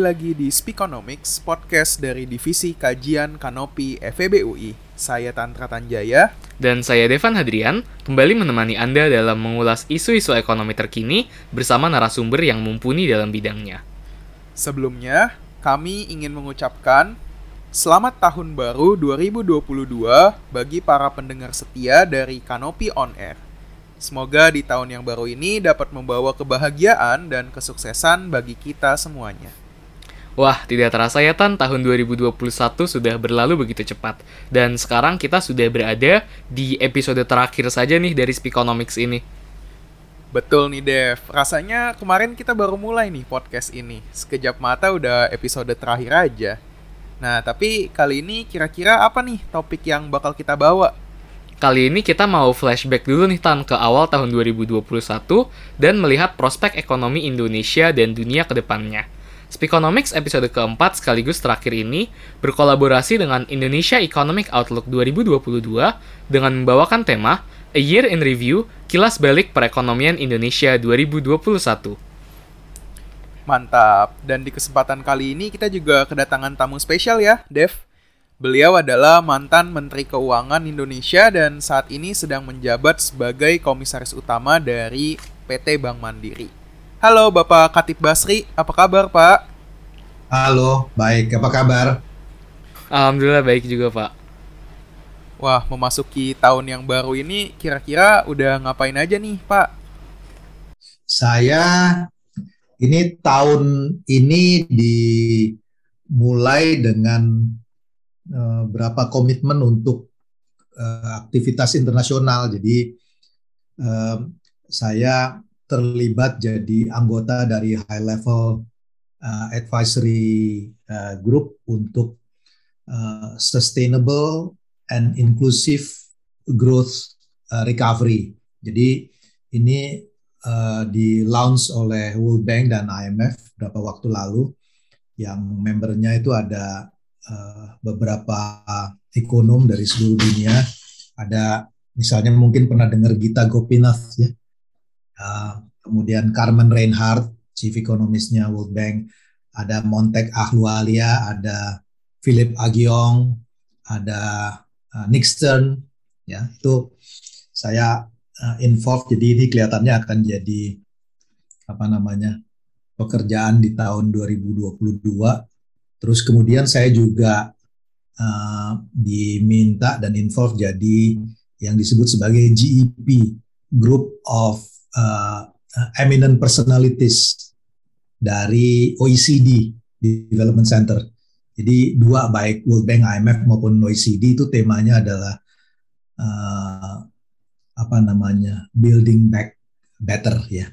Kembali lagi di Speakonomics, podcast dari Divisi Kajian Kanopi FEB UI. Saya Tantra Tanjaya. Dan saya Devan Hadrian, kembali menemani Anda dalam mengulas isu-isu ekonomi terkini bersama narasumber yang mumpuni dalam bidangnya. Sebelumnya, kami ingin mengucapkan Selamat Tahun Baru 2022 bagi para pendengar setia dari Kanopi On Air. Semoga di tahun yang baru ini dapat membawa kebahagiaan dan kesuksesan bagi kita semuanya. Wah, tidak terasa ya Tan, tahun 2021 sudah berlalu begitu cepat. Dan sekarang kita sudah berada di episode terakhir saja nih dari Speakonomics ini. Betul nih Dev, rasanya kemarin kita baru mulai nih podcast ini. Sekejap mata udah episode terakhir aja. Nah, tapi kali ini kira-kira apa nih topik yang bakal kita bawa? Kali ini kita mau flashback dulu nih Tan ke awal tahun 2021 dan melihat prospek ekonomi Indonesia dan dunia ke depannya. Speakonomics episode keempat sekaligus terakhir ini berkolaborasi dengan Indonesia Economic Outlook 2022 dengan membawakan tema A Year in Review, kilas balik perekonomian Indonesia 2021. Mantap, dan di kesempatan kali ini kita juga kedatangan tamu spesial ya, Dev. Beliau adalah mantan Menteri Keuangan Indonesia dan saat ini sedang menjabat sebagai komisaris utama dari PT Bank Mandiri. Halo Bapak Katib Basri, apa kabar Pak? Halo, baik. Apa kabar? Alhamdulillah baik juga Pak. Wah, memasuki tahun yang baru ini kira-kira udah ngapain aja nih Pak? Saya ini tahun ini dimulai dengan uh, berapa komitmen untuk uh, aktivitas internasional. Jadi uh, saya terlibat jadi anggota dari high level uh, advisory uh, group untuk uh, sustainable and inclusive growth uh, recovery. Jadi ini uh, di launch oleh World Bank dan IMF beberapa waktu lalu yang membernya itu ada uh, beberapa ekonom dari seluruh dunia. Ada misalnya mungkin pernah dengar Gita Gopinath ya. Uh, kemudian Carmen Reinhardt, chief ekonomisnya World Bank. Ada Montek Ahluwalia, ada Philip Agiong, ada uh, Nick Stern. Ya, itu saya uh, involved. Jadi ini kelihatannya akan jadi apa namanya pekerjaan di tahun 2022 Terus kemudian saya juga uh, diminta dan involve jadi yang disebut sebagai GEP Group of uh, Eminent Personalities dari OECD Development Center. Jadi dua baik World Bank, IMF maupun OECD itu temanya adalah uh, apa namanya building back better ya.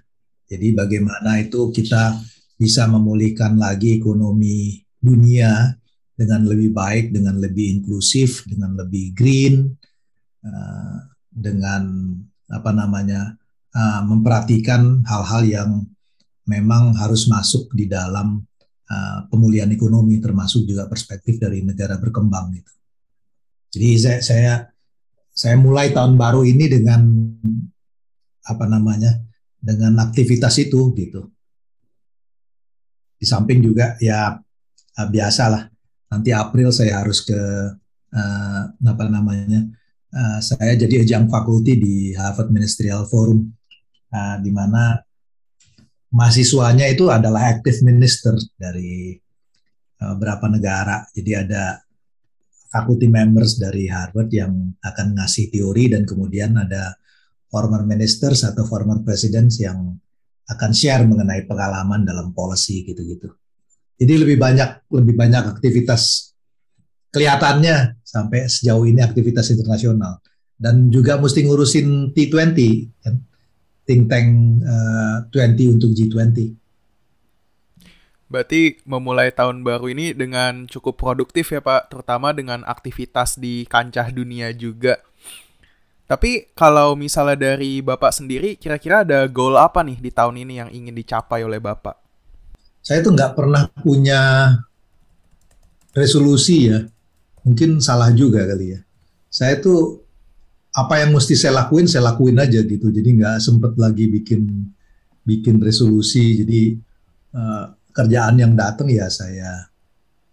Jadi bagaimana itu kita bisa memulihkan lagi ekonomi dunia dengan lebih baik, dengan lebih inklusif, dengan lebih green, uh, dengan apa namanya uh, memperhatikan hal-hal yang memang harus masuk di dalam uh, pemulihan ekonomi, termasuk juga perspektif dari negara berkembang gitu. Jadi saya saya saya mulai tahun baru ini dengan apa namanya dengan aktivitas itu gitu. Di samping juga ya uh, biasalah nanti April saya harus ke uh, apa namanya uh, saya jadi ajang fakulti di Harvard Ministerial Forum uh, di mana mahasiswanya itu adalah active minister dari uh, negara. Jadi ada faculty members dari Harvard yang akan ngasih teori dan kemudian ada former ministers atau former presidents yang akan share mengenai pengalaman dalam policy gitu-gitu. Jadi lebih banyak lebih banyak aktivitas kelihatannya sampai sejauh ini aktivitas internasional. Dan juga mesti ngurusin T20 kan think tank uh, eh, 20 untuk G20. Berarti memulai tahun baru ini dengan cukup produktif ya Pak, terutama dengan aktivitas di kancah dunia juga. Tapi kalau misalnya dari Bapak sendiri, kira-kira ada goal apa nih di tahun ini yang ingin dicapai oleh Bapak? saya tuh nggak pernah punya resolusi ya. Mungkin salah juga kali ya. Saya tuh apa yang mesti saya lakuin saya lakuin aja gitu. Jadi nggak sempet lagi bikin bikin resolusi. Jadi uh, kerjaan yang datang ya saya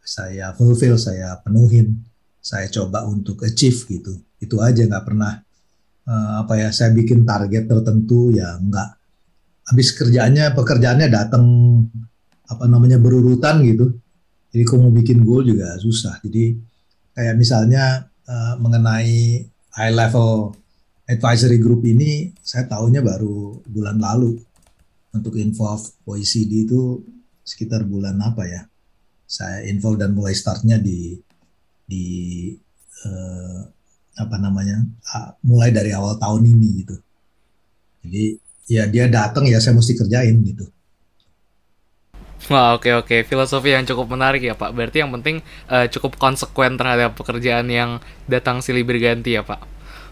saya fulfill, saya penuhin, saya coba untuk achieve gitu. Itu aja nggak pernah uh, apa ya saya bikin target tertentu ya nggak. Habis kerjaannya pekerjaannya datang apa namanya berurutan gitu. Jadi kalau mau bikin goal juga susah. Jadi kayak misalnya uh, mengenai high level advisory group ini saya tahunya baru bulan lalu. Untuk involve OECD itu sekitar bulan apa ya? Saya involve dan mulai startnya di di uh, apa namanya? Mulai dari awal tahun ini gitu. Jadi ya dia datang ya saya mesti kerjain gitu Wah oke okay, oke okay. filosofi yang cukup menarik ya Pak. Berarti yang penting uh, cukup konsekuen terhadap pekerjaan yang datang silih berganti ya Pak.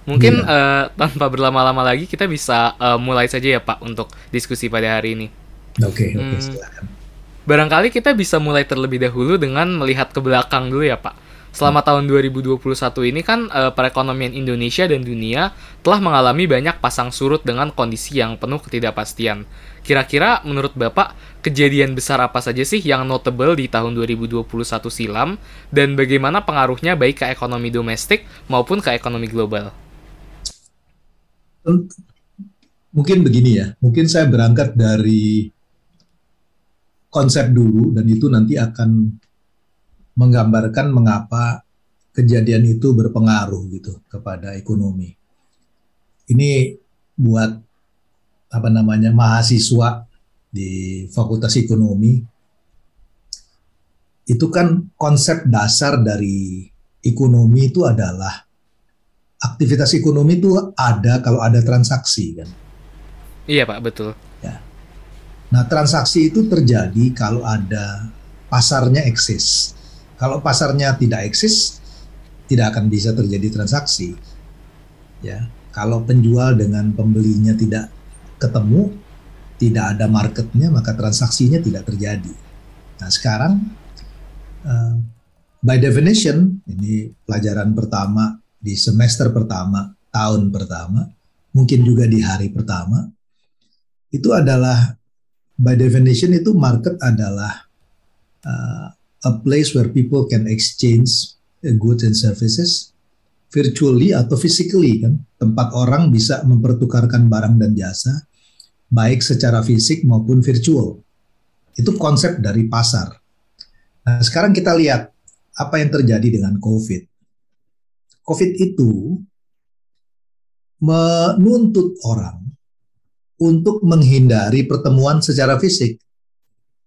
Mungkin yeah. uh, tanpa berlama-lama lagi kita bisa uh, mulai saja ya Pak untuk diskusi pada hari ini. Oke okay, oke okay, hmm, silakan. Barangkali kita bisa mulai terlebih dahulu dengan melihat ke belakang dulu ya Pak. Selama tahun 2021 ini kan e, perekonomian Indonesia dan dunia telah mengalami banyak pasang surut dengan kondisi yang penuh ketidakpastian. Kira-kira menurut Bapak, kejadian besar apa saja sih yang notable di tahun 2021 silam dan bagaimana pengaruhnya baik ke ekonomi domestik maupun ke ekonomi global? Mungkin begini ya, mungkin saya berangkat dari konsep dulu dan itu nanti akan menggambarkan mengapa kejadian itu berpengaruh gitu kepada ekonomi. Ini buat apa namanya mahasiswa di Fakultas Ekonomi itu kan konsep dasar dari ekonomi itu adalah aktivitas ekonomi itu ada kalau ada transaksi kan. Iya Pak, betul. Nah, transaksi itu terjadi kalau ada pasarnya eksis. Kalau pasarnya tidak eksis, tidak akan bisa terjadi transaksi. Ya, kalau penjual dengan pembelinya tidak ketemu, tidak ada marketnya, maka transaksinya tidak terjadi. Nah, sekarang uh, by definition, ini pelajaran pertama di semester pertama, tahun pertama, mungkin juga di hari pertama, itu adalah by definition itu market adalah uh, a place where people can exchange goods and services virtually atau physically kan tempat orang bisa mempertukarkan barang dan jasa baik secara fisik maupun virtual itu konsep dari pasar nah sekarang kita lihat apa yang terjadi dengan covid covid itu menuntut orang untuk menghindari pertemuan secara fisik.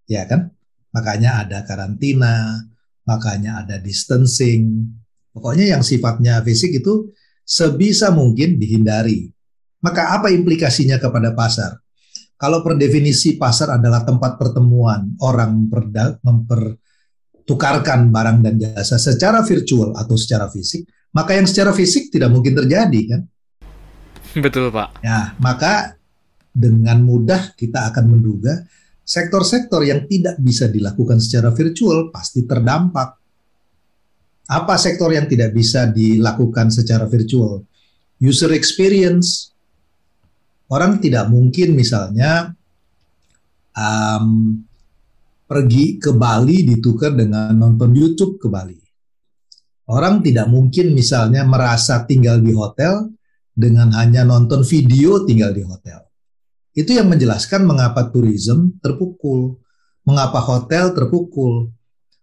Ya kan? Makanya ada karantina, makanya ada distancing. Pokoknya yang sifatnya fisik itu sebisa mungkin dihindari. Maka apa implikasinya kepada pasar? Kalau per definisi pasar adalah tempat pertemuan orang mempertukarkan barang dan jasa secara virtual atau secara fisik, maka yang secara fisik tidak mungkin terjadi kan? Betul, Pak. Ya, maka dengan mudah kita akan menduga sektor-sektor yang tidak bisa dilakukan secara virtual pasti terdampak. Apa sektor yang tidak bisa dilakukan secara virtual? User experience. Orang tidak mungkin misalnya um, pergi ke Bali ditukar dengan nonton YouTube ke Bali. Orang tidak mungkin misalnya merasa tinggal di hotel dengan hanya nonton video tinggal di hotel. Itu yang menjelaskan mengapa tourism terpukul, mengapa hotel terpukul.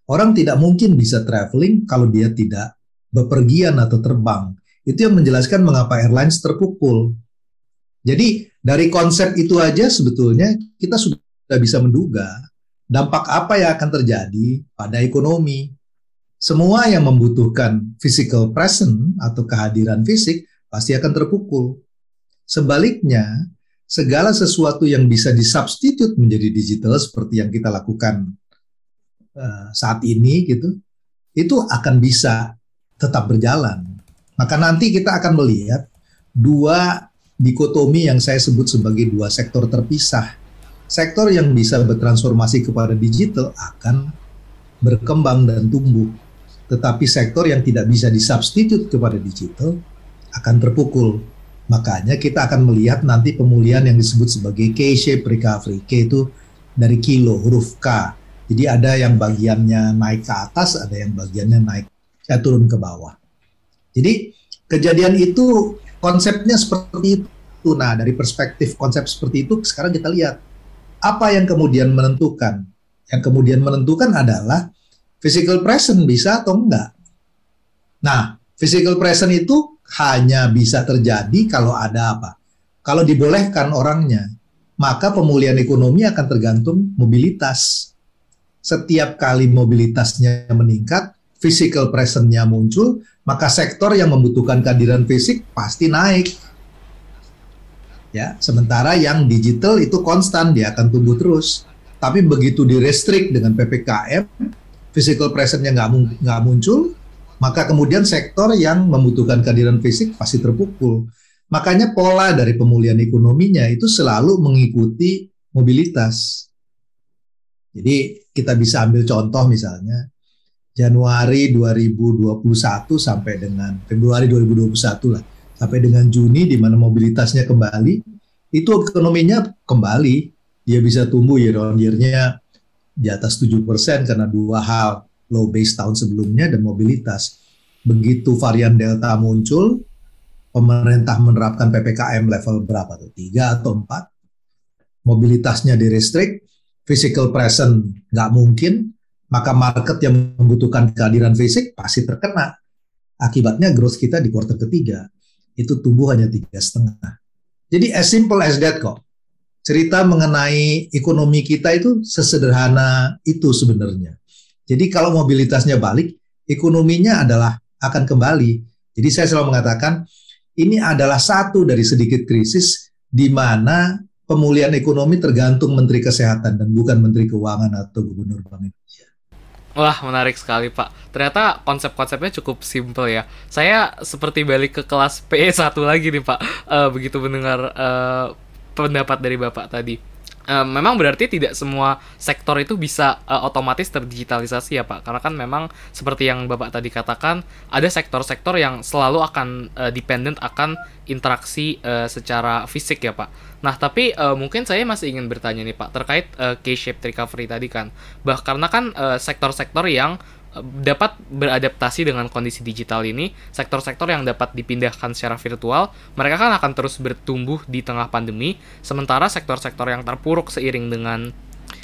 Orang tidak mungkin bisa traveling kalau dia tidak bepergian atau terbang. Itu yang menjelaskan mengapa airlines terpukul. Jadi dari konsep itu aja sebetulnya kita sudah bisa menduga dampak apa yang akan terjadi pada ekonomi. Semua yang membutuhkan physical present atau kehadiran fisik pasti akan terpukul. Sebaliknya, segala sesuatu yang bisa disubstitute menjadi digital seperti yang kita lakukan uh, saat ini gitu itu akan bisa tetap berjalan. Maka nanti kita akan melihat dua dikotomi yang saya sebut sebagai dua sektor terpisah. Sektor yang bisa bertransformasi kepada digital akan berkembang dan tumbuh. Tetapi sektor yang tidak bisa disubstitute kepada digital akan terpukul Makanya kita akan melihat nanti pemulihan yang disebut sebagai K-shape recovery. K itu dari kilo, huruf K. Jadi ada yang bagiannya naik ke atas, ada yang bagiannya naik ya, turun ke bawah. Jadi kejadian itu konsepnya seperti itu. Nah dari perspektif konsep seperti itu sekarang kita lihat apa yang kemudian menentukan. Yang kemudian menentukan adalah physical present bisa atau enggak. Nah physical present itu hanya bisa terjadi kalau ada apa? Kalau dibolehkan orangnya, maka pemulihan ekonomi akan tergantung mobilitas setiap kali mobilitasnya meningkat, physical presence-nya muncul, maka sektor yang membutuhkan kehadiran fisik pasti naik. Ya, sementara yang digital itu konstan, dia akan tumbuh terus. Tapi begitu direstrik dengan PPKM, physical presence-nya nggak nggak muncul, maka kemudian sektor yang membutuhkan kehadiran fisik pasti terpukul. Makanya pola dari pemulihan ekonominya itu selalu mengikuti mobilitas. Jadi kita bisa ambil contoh misalnya Januari 2021 sampai dengan Februari 2021 lah sampai dengan Juni di mana mobilitasnya kembali itu ekonominya kembali dia bisa tumbuh year on year-nya di atas 7% karena dua hal low base tahun sebelumnya dan mobilitas begitu varian delta muncul pemerintah menerapkan PPKM level berapa tuh tiga atau empat mobilitasnya direstrik physical present nggak mungkin, maka market yang membutuhkan kehadiran fisik pasti terkena. Akibatnya growth kita di kuartal ketiga itu tumbuh hanya tiga setengah. Jadi as simple as that kok. Cerita mengenai ekonomi kita itu sesederhana itu sebenarnya. Jadi kalau mobilitasnya balik, ekonominya adalah akan kembali. Jadi saya selalu mengatakan ini adalah satu dari sedikit krisis di mana pemulihan ekonomi tergantung Menteri Kesehatan dan bukan Menteri Keuangan atau Gubernur Bank Indonesia. Wah, menarik sekali, Pak. Ternyata konsep-konsepnya cukup simpel ya. Saya seperti balik ke kelas PE1 lagi nih, Pak. Uh, begitu mendengar uh, pendapat dari Bapak tadi. Uh, memang berarti tidak semua sektor itu bisa uh, otomatis terdigitalisasi ya Pak, karena kan memang seperti yang Bapak tadi katakan ada sektor-sektor yang selalu akan uh, dependent akan interaksi uh, secara fisik ya Pak. Nah tapi uh, mungkin saya masih ingin bertanya nih Pak terkait uh, K-shaped recovery tadi kan, bah karena kan sektor-sektor uh, yang dapat beradaptasi dengan kondisi digital ini, sektor-sektor yang dapat dipindahkan secara virtual, mereka kan akan terus bertumbuh di tengah pandemi, sementara sektor-sektor yang terpuruk seiring dengan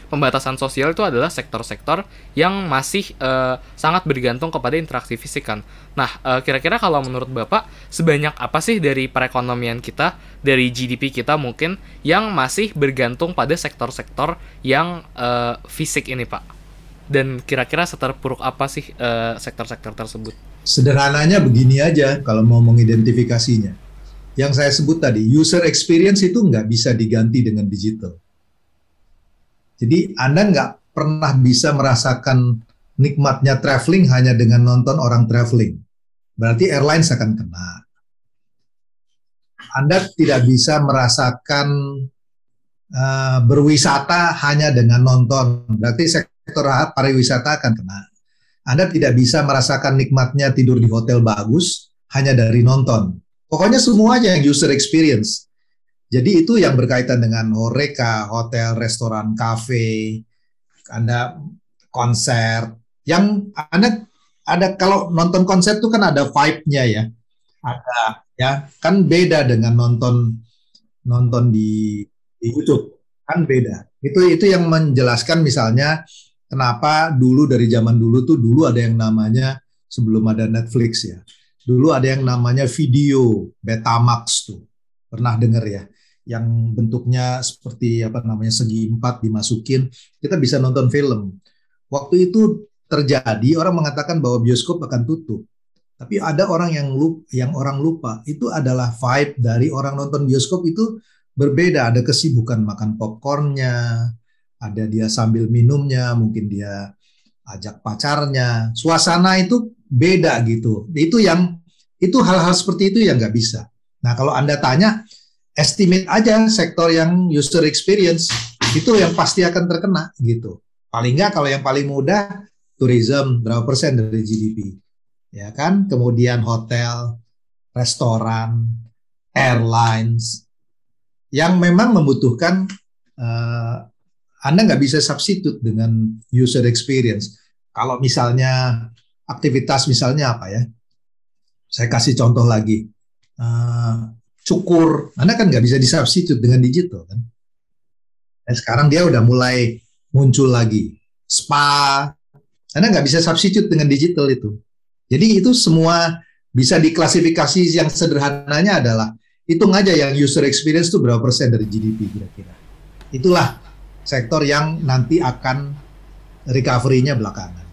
pembatasan sosial itu adalah sektor-sektor yang masih uh, sangat bergantung kepada interaksi fisik kan. Nah, uh, kira-kira kalau menurut Bapak, sebanyak apa sih dari perekonomian kita, dari GDP kita mungkin, yang masih bergantung pada sektor-sektor yang uh, fisik ini Pak? Dan kira-kira seterpuruk apa sih eh, sektor-sektor tersebut? Sederhananya begini aja kalau mau mengidentifikasinya. Yang saya sebut tadi, user experience itu nggak bisa diganti dengan digital. Jadi Anda nggak pernah bisa merasakan nikmatnya traveling hanya dengan nonton orang traveling. Berarti airlines akan kena. Anda tidak bisa merasakan uh, berwisata hanya dengan nonton. Berarti sektor pariwisata akan kena. Anda tidak bisa merasakan nikmatnya tidur di hotel bagus hanya dari nonton. Pokoknya semuanya yang user experience. Jadi itu yang berkaitan dengan horeca, hotel, restoran, kafe, Anda konser. Yang Anda ada kalau nonton konser itu kan ada vibe-nya ya. Ada ya, kan beda dengan nonton nonton di, di YouTube. Kan beda. Itu itu yang menjelaskan misalnya kenapa dulu dari zaman dulu tuh dulu ada yang namanya sebelum ada Netflix ya. Dulu ada yang namanya video Betamax tuh. Pernah dengar ya? Yang bentuknya seperti apa namanya segi empat dimasukin, kita bisa nonton film. Waktu itu terjadi orang mengatakan bahwa bioskop akan tutup. Tapi ada orang yang lupa, yang orang lupa itu adalah vibe dari orang nonton bioskop itu berbeda. Ada kesibukan makan popcornnya, ada dia sambil minumnya, mungkin dia ajak pacarnya, suasana itu beda gitu. Itu yang itu hal-hal seperti itu yang nggak bisa. Nah kalau anda tanya, estimate aja sektor yang user experience itu yang pasti akan terkena gitu. Paling nggak kalau yang paling mudah tourism berapa persen dari GDP, ya kan? Kemudian hotel, restoran, airlines yang memang membutuhkan uh, Anda nggak bisa substitute dengan user experience. Kalau misalnya aktivitas misalnya apa ya? Saya kasih contoh lagi. Uh, cukur, Anda kan nggak bisa disubstitute dengan digital kan. Dan sekarang dia udah mulai muncul lagi. Spa, Anda nggak bisa substitute dengan digital itu. Jadi itu semua bisa diklasifikasi yang sederhananya adalah hitung aja yang user experience itu berapa persen dari GDP kira-kira. Itulah sektor yang nanti akan recovery-nya belakangan.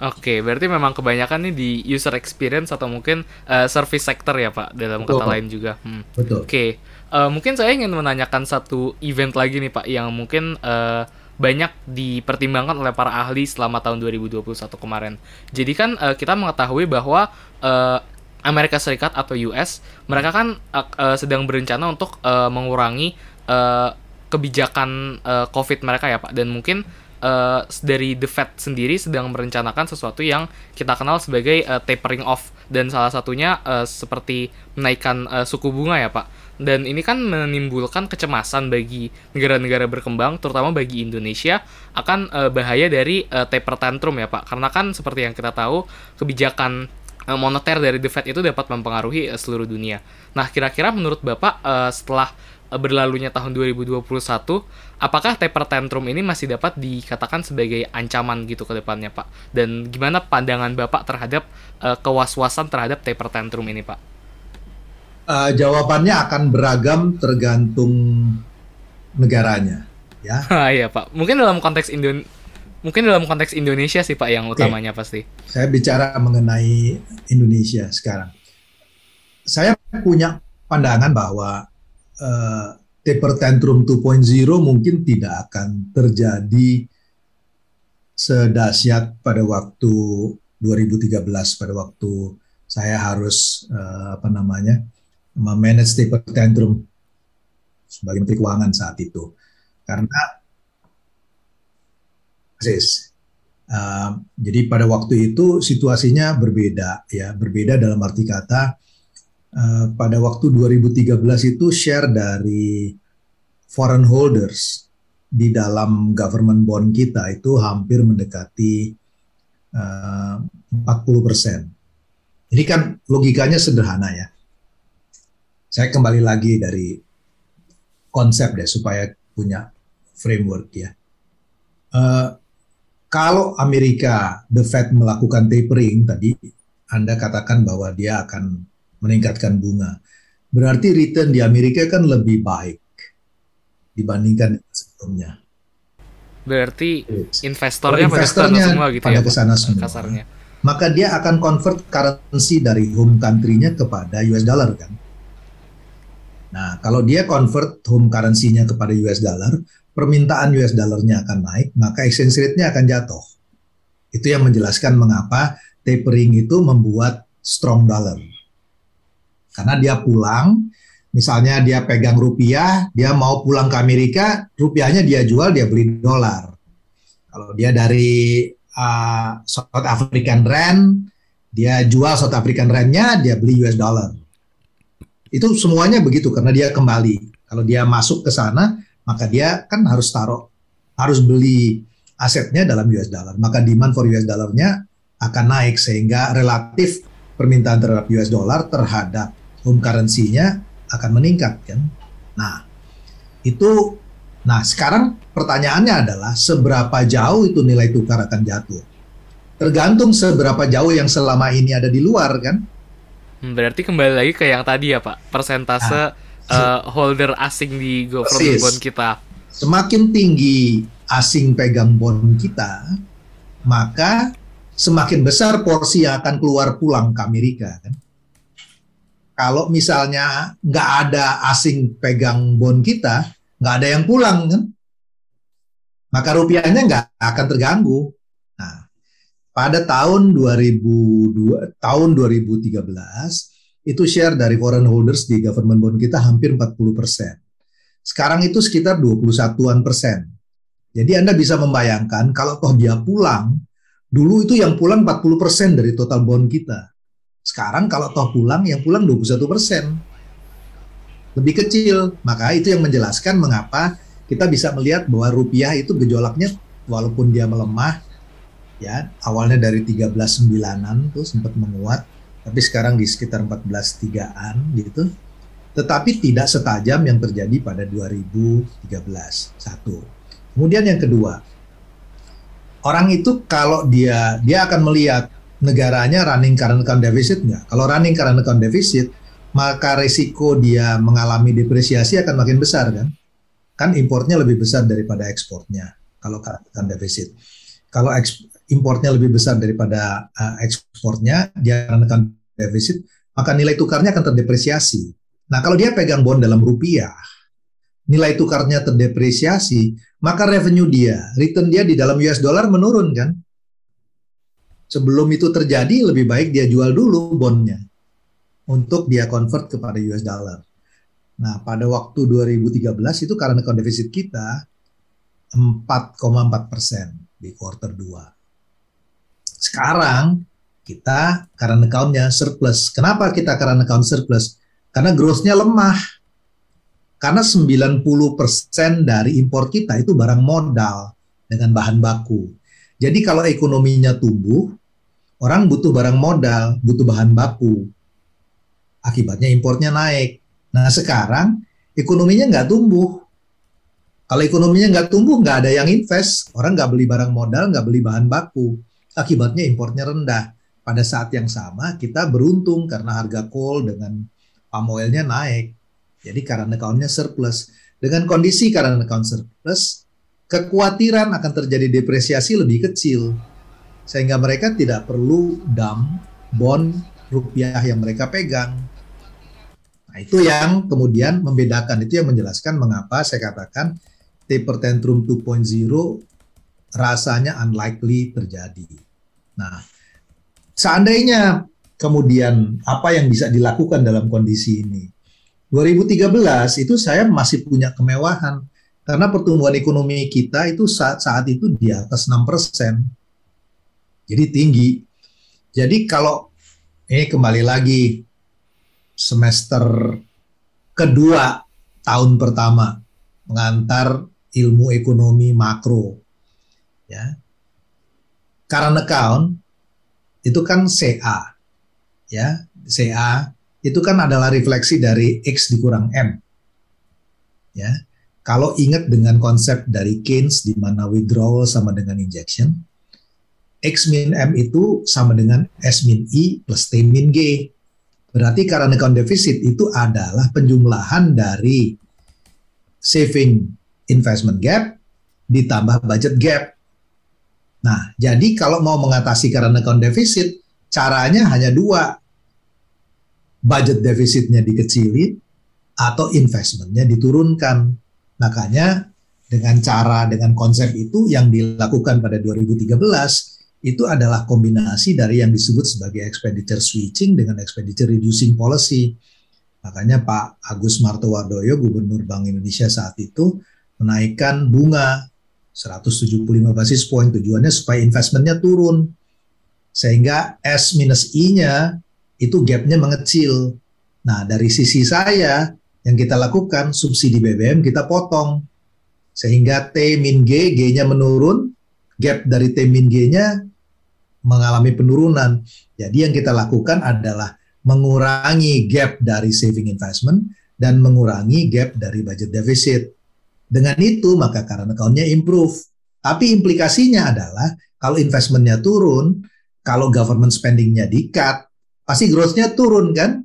Oke, berarti memang kebanyakan nih di user experience atau mungkin uh, service sector ya Pak, dalam Betul. kata lain juga. Hmm. Betul. Oke, uh, mungkin saya ingin menanyakan satu event lagi nih Pak, yang mungkin uh, banyak dipertimbangkan oleh para ahli selama tahun 2021 kemarin. Jadi kan uh, kita mengetahui bahwa uh, Amerika Serikat atau US, mereka kan uh, uh, sedang berencana untuk uh, mengurangi uh, kebijakan uh, COVID mereka ya Pak, dan mungkin uh, dari The Fed sendiri sedang merencanakan sesuatu yang kita kenal sebagai uh, tapering off dan salah satunya uh, seperti menaikkan uh, suku bunga ya Pak. Dan ini kan menimbulkan kecemasan bagi negara-negara berkembang, terutama bagi Indonesia, akan uh, bahaya dari uh, taper tantrum ya Pak. Karena kan seperti yang kita tahu, kebijakan moneter dari The Fed itu dapat mempengaruhi uh, seluruh dunia. Nah, kira-kira menurut Bapak setelah berlalunya tahun 2021, apakah taper tantrum ini masih dapat dikatakan sebagai ancaman gitu ke depannya, Pak? Dan gimana pandangan Bapak terhadap uh, kewaswasan terhadap taper tantrum ini, Pak? Uh, jawabannya akan beragam tergantung negaranya, ya. iya, Pak. Mungkin dalam konteks Indon Mungkin dalam konteks Indonesia sih Pak yang utamanya pasti. Saya bicara mengenai Indonesia sekarang. Saya punya pandangan bahwa uh, taper tantrum 2.0 mungkin tidak akan terjadi sedahsyat pada waktu 2013 pada waktu saya harus uh, apa namanya memanage taper tantrum sebagai menteri keuangan saat itu. Karena uh, jadi pada waktu itu situasinya berbeda ya berbeda dalam arti kata Eh, pada waktu 2013 itu share dari foreign holders di dalam government bond kita itu hampir mendekati uh, 40 persen. Ini kan logikanya sederhana ya. Saya kembali lagi dari konsep deh supaya punya framework ya. Uh, kalau Amerika the Fed melakukan tapering tadi Anda katakan bahwa dia akan meningkatkan bunga. Berarti return di Amerika kan lebih baik dibandingkan sebelumnya. Berarti investornya, investornya pada semua gitu pada ya, ke sana semua. Kasarnya. Maka dia akan convert currency dari home country-nya kepada US dollar kan. Nah, kalau dia convert home currency-nya kepada US dollar, permintaan US dollar-nya akan naik, maka exchange rate-nya akan jatuh. Itu yang menjelaskan mengapa tapering itu membuat strong dollar. Karena dia pulang, misalnya dia pegang rupiah, dia mau pulang ke Amerika, rupiahnya dia jual, dia beli dolar. Kalau dia dari uh, South African Rand, dia jual South African Rand-nya, dia beli US dollar. Itu semuanya begitu karena dia kembali. Kalau dia masuk ke sana, maka dia kan harus taruh, harus beli asetnya dalam US dollar. Maka demand for US dollarnya akan naik sehingga relatif permintaan terhadap US dollar terhadap home currency-nya akan meningkat kan. Nah, itu nah sekarang pertanyaannya adalah seberapa jauh itu nilai tukar akan jatuh. Tergantung seberapa jauh yang selama ini ada di luar kan. Hmm, berarti kembali lagi ke yang tadi ya Pak, persentase nah, uh, holder asing di government bond kita. Semakin tinggi asing pegang bond kita, maka semakin besar porsi yang akan keluar pulang ke Amerika kan kalau misalnya nggak ada asing pegang bond kita, nggak ada yang pulang kan, maka rupiahnya nggak akan terganggu. Nah, pada tahun 2002, tahun 2013 itu share dari foreign holders di government bond kita hampir 40 persen. Sekarang itu sekitar 21-an persen. Jadi Anda bisa membayangkan kalau toh dia pulang, dulu itu yang pulang 40 persen dari total bond kita. Sekarang kalau toh pulang, yang pulang 21 persen. Lebih kecil. Maka itu yang menjelaskan mengapa kita bisa melihat bahwa rupiah itu gejolaknya walaupun dia melemah ya awalnya dari 13 sembilanan tuh sempat menguat tapi sekarang di sekitar 14 tigaan gitu tetapi tidak setajam yang terjadi pada 2013 satu kemudian yang kedua orang itu kalau dia dia akan melihat negaranya running current account deficit nggak kalau running current account deficit maka resiko dia mengalami depresiasi akan makin besar kan kan importnya lebih besar daripada ekspornya kalau current account deficit kalau importnya lebih besar daripada uh, ekspornya, dia akan defisit, maka nilai tukarnya akan terdepresiasi. Nah, kalau dia pegang bond dalam rupiah, nilai tukarnya terdepresiasi, maka revenue dia, return dia di dalam US dollar menurun kan? Sebelum itu terjadi, lebih baik dia jual dulu bondnya untuk dia convert kepada US dollar. Nah, pada waktu 2013 itu karena account defisit kita 4,4 persen di quarter 2. Sekarang kita current account-nya surplus. Kenapa kita current account surplus? Karena growth-nya lemah. Karena 90% dari impor kita itu barang modal dengan bahan baku. Jadi kalau ekonominya tumbuh, orang butuh barang modal, butuh bahan baku. Akibatnya impornya naik. Nah sekarang ekonominya nggak tumbuh. Kalau ekonominya nggak tumbuh, nggak ada yang invest. Orang nggak beli barang modal, nggak beli bahan baku akibatnya importnya rendah. Pada saat yang sama kita beruntung karena harga coal dengan palm oilnya naik. Jadi karena account surplus. Dengan kondisi karena account surplus, kekhawatiran akan terjadi depresiasi lebih kecil. Sehingga mereka tidak perlu dam bond rupiah yang mereka pegang. Nah, itu yang kemudian membedakan, itu yang menjelaskan mengapa saya katakan taper tantrum 2.0 rasanya unlikely terjadi. Nah, seandainya kemudian apa yang bisa dilakukan dalam kondisi ini? 2013 itu saya masih punya kemewahan karena pertumbuhan ekonomi kita itu saat saat itu di atas 6 persen. Jadi tinggi. Jadi kalau ini kembali lagi semester kedua tahun pertama mengantar ilmu ekonomi makro ya. Current account itu kan CA ya. CA itu kan adalah refleksi dari X dikurang M ya. Kalau ingat dengan konsep dari Keynes di mana withdrawal sama dengan injection X min M itu sama dengan S min I plus T min G berarti current account deficit itu adalah penjumlahan dari saving investment gap ditambah budget gap Nah, jadi kalau mau mengatasi current account deficit, caranya hanya dua. Budget defisitnya dikecilin atau investmentnya diturunkan. Makanya dengan cara, dengan konsep itu yang dilakukan pada 2013, itu adalah kombinasi dari yang disebut sebagai expenditure switching dengan expenditure reducing policy. Makanya Pak Agus Martowardoyo, Gubernur Bank Indonesia saat itu, menaikkan bunga 175 basis point tujuannya supaya investmentnya turun sehingga S minus I-nya itu gapnya mengecil. Nah dari sisi saya yang kita lakukan subsidi BBM kita potong sehingga T min G G-nya menurun, gap dari T min G-nya mengalami penurunan. Jadi yang kita lakukan adalah mengurangi gap dari saving investment dan mengurangi gap dari budget deficit. Dengan itu maka current account-nya improve. Tapi implikasinya adalah kalau investmentnya turun, kalau government spending-nya di-cut, pasti growth-nya turun kan?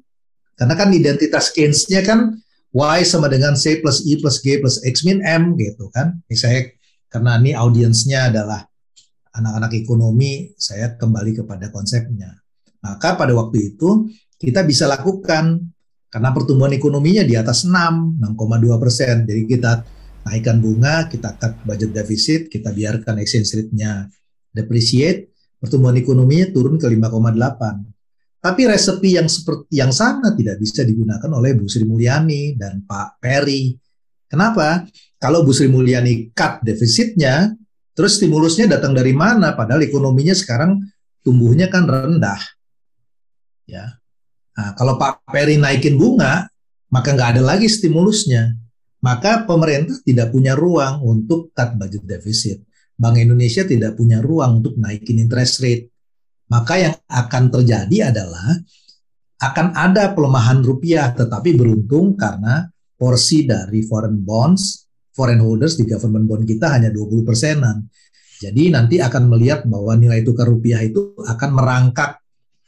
Karena kan identitas Keynes-nya kan Y sama dengan C plus I plus G plus X min M gitu kan. Ini saya karena ini audiensnya adalah anak-anak ekonomi, saya kembali kepada konsepnya. Maka pada waktu itu kita bisa lakukan karena pertumbuhan ekonominya di atas 6, 6,2 persen. Jadi kita naikkan bunga, kita cut budget defisit, kita biarkan exchange rate-nya depreciate, pertumbuhan ekonominya turun ke 5,8. Tapi resepi yang seperti yang sama tidak bisa digunakan oleh Bu Sri Mulyani dan Pak Perry. Kenapa? Kalau Bu Sri Mulyani cut defisitnya, terus stimulusnya datang dari mana? Padahal ekonominya sekarang tumbuhnya kan rendah. Ya. Nah, kalau Pak Perry naikin bunga, maka nggak ada lagi stimulusnya maka pemerintah tidak punya ruang untuk cut budget deficit. Bank Indonesia tidak punya ruang untuk naikin interest rate. Maka yang akan terjadi adalah akan ada pelemahan rupiah, tetapi beruntung karena porsi dari foreign bonds, foreign holders di government bond kita hanya 20 persenan. Jadi nanti akan melihat bahwa nilai tukar rupiah itu akan merangkak